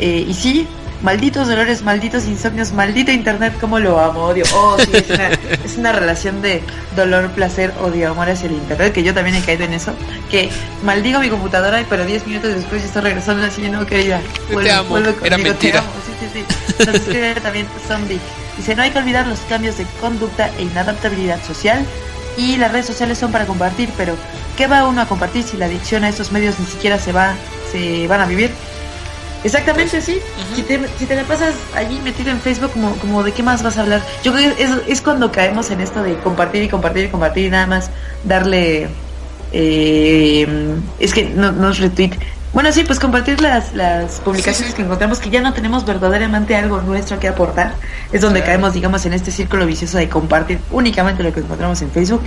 Eh, y sí, malditos dolores, malditos insomnios, maldito internet, como lo amo, odio. Oh, sí, es una, relación de dolor, placer, odio, amor hacia el internet, que yo también he caído en eso. Que maldigo mi computadora, pero 10 minutos después ya está regresando así, no, querida. Vuelve, te amo, era mentira. sí, sí. Nos escribe también Zombie. Dice, no hay que olvidar los cambios de conducta e inadaptabilidad social. Y las redes sociales son para compartir, pero ¿qué va uno a compartir si la adicción a estos medios ni siquiera se va, se van a vivir? Exactamente, sí. si, te, si te la pasas allí metido en Facebook, como, como de qué más vas a hablar. Yo creo que es, es cuando caemos en esto de compartir y compartir y compartir y nada más darle... Eh, es que no, no es retweet. Bueno, sí, pues compartir las, las publicaciones que encontramos que ya no tenemos verdaderamente algo nuestro que aportar. Es donde caemos, digamos, en este círculo vicioso de compartir únicamente lo que encontramos en Facebook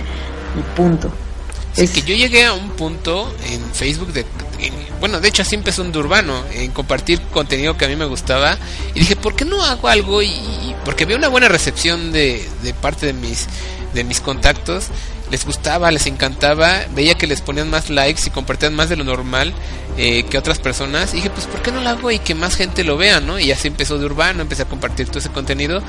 y punto. Sí, que yo llegué a un punto en Facebook de, bueno, de hecho así empezó un Urbano, en compartir contenido que a mí me gustaba y dije, ¿por qué no hago algo? Y, porque veo una buena recepción de, de parte de mis de mis contactos les gustaba, les encantaba, veía que les ponían más likes y compartían más de lo normal eh, que otras personas. Y dije, pues, ¿por qué no lo hago y que más gente lo vea, no? Y así empezó de urbano, empecé a compartir todo ese contenido.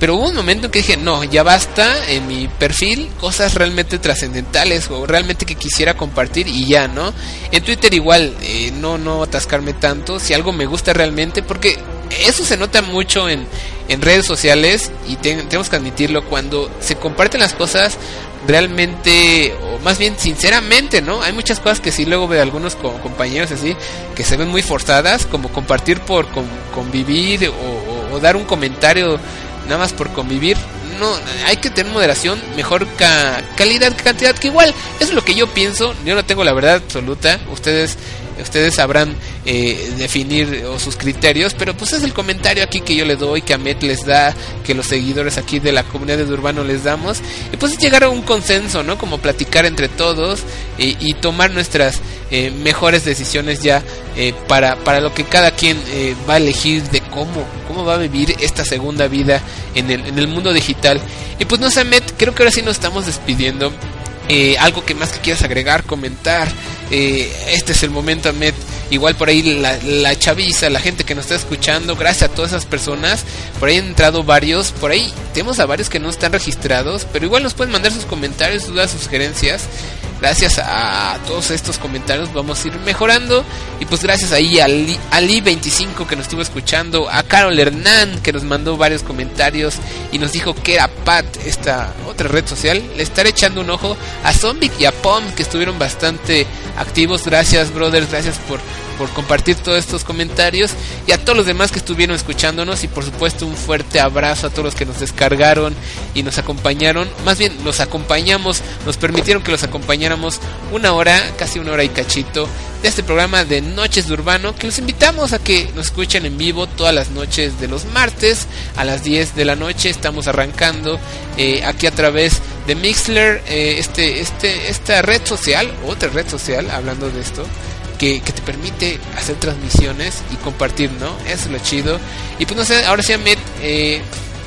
Pero hubo un momento en que dije, no, ya basta en mi perfil cosas realmente trascendentales o realmente que quisiera compartir y ya, ¿no? En Twitter igual, eh, no, no atascarme tanto. Si algo me gusta realmente, porque eso se nota mucho en, en redes sociales y tenemos que admitirlo cuando se comparten las cosas realmente, o más bien sinceramente, ¿no? Hay muchas cosas que sí luego veo algunos compañeros así, que se ven muy forzadas, como compartir por convivir o, dar un comentario nada más por convivir. No, hay que tener moderación, mejor calidad que cantidad, que igual, es lo que yo pienso, yo no tengo la verdad absoluta, ustedes ustedes sabrán eh, definir sus criterios, pero pues es el comentario aquí que yo le doy, que Amet les da, que los seguidores aquí de la comunidad de Urbano les damos, y pues es llegar a un consenso, ¿no? Como platicar entre todos y tomar nuestras eh, mejores decisiones ya eh, para, para lo que cada quien va a elegir de cómo, cómo va a vivir esta segunda vida en el, en el mundo digital. Y pues no sé, Amet, creo que ahora sí nos estamos despidiendo. Algo que más que quieras agregar, comentar, eh, este es el momento, Ahmed. Igual por ahí la, la, chaviza, la gente que nos está escuchando, gracias a todas esas personas. Por ahí han entrado varios, por ahí tenemos a varios que no están registrados, pero igual nos pueden mandar sus comentarios, dudas, sugerencias gracias a todos estos comentarios vamos a ir mejorando. Y pues gracias ahí a Ali25 que nos estuvo escuchando, a Carol Hernán que nos mandó varios comentarios y nos dijo que era Pat, esta otra red social. Le estaré echando un ojo a Zombie y a Pom que estuvieron bastante activos. Gracias, brothers, gracias por por compartir todos estos comentarios y a todos los demás que estuvieron escuchándonos y por supuesto un fuerte abrazo a todos los que nos descargaron y nos acompañaron, más bien los acompañamos, nos permitieron que los acompañáramos una hora, casi una hora y cachito de este programa de Noches de Urbano que los invitamos a que nos escuchen en vivo todas las noches de los martes a las 10 de la noche, estamos arrancando eh, aquí a través de Mixler, eh, este, este, esta red social, otra red social, hablando de esto, que, te permite hacer transmisiones y compartir, ¿no? Eso es lo chido. Y pues no sé, ahora sí, Ahmed, eh,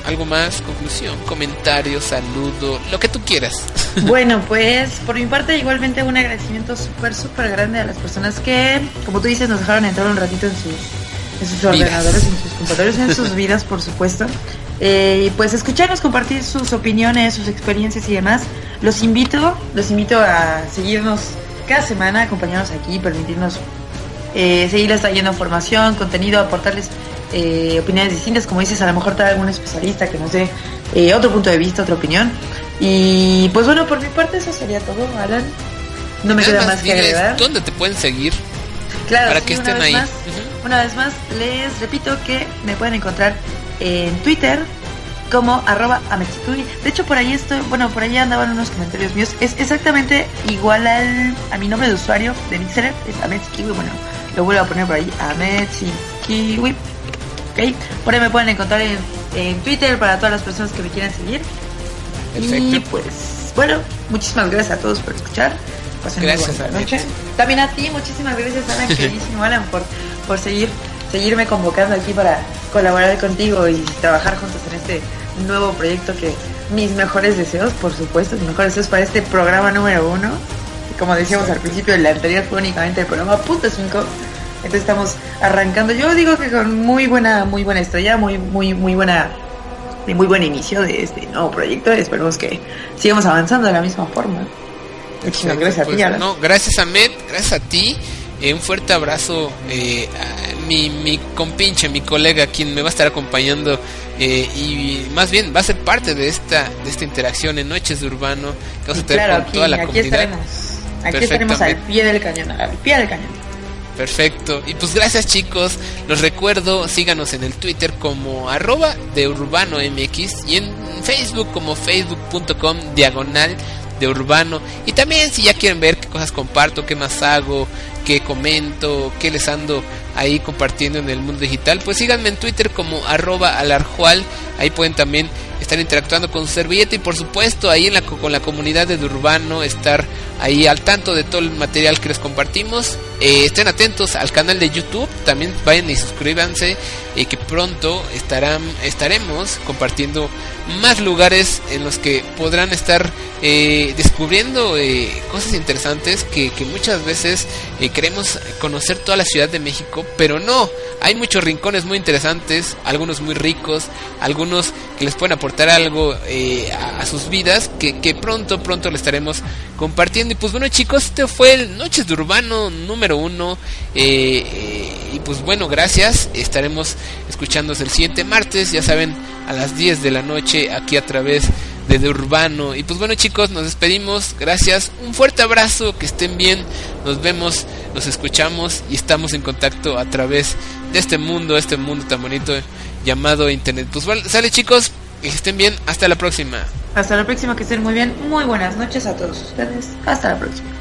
algo más, conclusión, comentario, saludo, lo que tú quieras. Bueno, pues por mi parte igualmente un agradecimiento súper, súper grande a las personas que, como tú dices, nos dejaron entrar un ratito en sus, en sus ordenadores, en sus computadores, en sus vidas, por supuesto. Eh, y pues escucharnos, compartir sus opiniones, sus experiencias y demás. Los invito, los invito a seguirnos cada semana acompañarnos aquí, permitirnos eh, seguirles trayendo formación, contenido, aportarles eh, opiniones distintas, como dices, a lo mejor traer algún especialista que nos dé eh, otro punto de vista, otra opinión. Y pues bueno, por mi parte eso sería todo, Alan. No me queda más, que agregar. ¿Dónde te pueden seguir? Claro, para que estén ahí. Una vez más, les repito que me pueden encontrar en Twitter como arroba ametitui. De hecho, por ahí estoy, bueno, por ahí andaban unos comentarios míos. Es exactamente igual al, a mi nombre de usuario de Mixer, es Ametskiwi. Bueno, lo vuelvo a poner por ahí, Ametskiwi. Ok, por ahí me pueden encontrar en, en Twitter para todas las personas que me quieran seguir. Y pues, bueno, muchísimas gracias a todos por escuchar. Pasen gracias, noche. También a ti, muchísimas gracias, Alan, queridísimo Alan, por, por seguir, seguirme convocando aquí para colaborar contigo y trabajar juntos en este nuevo proyecto que mis mejores deseos, por supuesto, mis mejores deseos para este programa número uno. Como decíamos al principio, el anterior fue únicamente el programa punto 5. Entonces estamos arrancando. Yo digo que con muy buena, muy buena estrella, muy, muy, muy buena, muy buen inicio de este nuevo proyecto. Esperemos que sigamos avanzando de la misma forma. Muchísimas gracias a ti, pues, No, gracias a Met, gracias a ti Eh, un fuerte abrazo eh, a mi, mi compinche, mi colega, quien me va a estar acompañando eh, y más bien va a ser parte de esta de esta interacción en Noches de Urbano que vamos a tener con toda la aquí comunidad. Estaremos, aquí estaremos al pie del cañón, al pie del cañón. Perfecto. Y pues gracias chicos. Los recuerdo, síganos en el Twitter como arroba de Urbano MX y en Facebook como facebook.com diagonal de Urbano. Y también si ya quieren ver qué cosas comparto, qué más hago, qué comento, qué les ando ahí compartiendo en el mundo digital, pues síganme en Twitter como arroba alarjual. Ahí pueden también estar interactuando con su servilleta y por supuesto ahí en la, con la comunidad de Urbano estar ahí al tanto de todo el material que les compartimos. Eh, estén atentos al canal de YouTube, también vayan y suscríbanse, y que pronto estarán, estaremos compartiendo más lugares en los que podrán estar eh, descubriendo eh, cosas interesantes que, que muchas veces queremos conocer toda la Ciudad de México, pero no, hay muchos rincones muy interesantes, algunos muy ricos, algunos que les pueden aportar algo a, a, sus vidas, que, que pronto, pronto les estaremos compartiendo y pues bueno chicos, este fue el Noches de Urbano número uno. Eh, eh, y pues bueno, gracias. Estaremos escuchándose el siguiente martes, ya saben, a las 10 de la noche aquí a través de, de Urbano. Y pues bueno chicos, nos despedimos. Gracias. Un fuerte abrazo, que estén bien. Nos vemos, nos escuchamos y estamos en contacto a través de este mundo, este mundo tan bonito llamado Internet. Pues bueno, sale chicos, que estén bien. Hasta la próxima. Hasta la próxima, que estén muy bien. Muy buenas noches a todos ustedes. Hasta la próxima.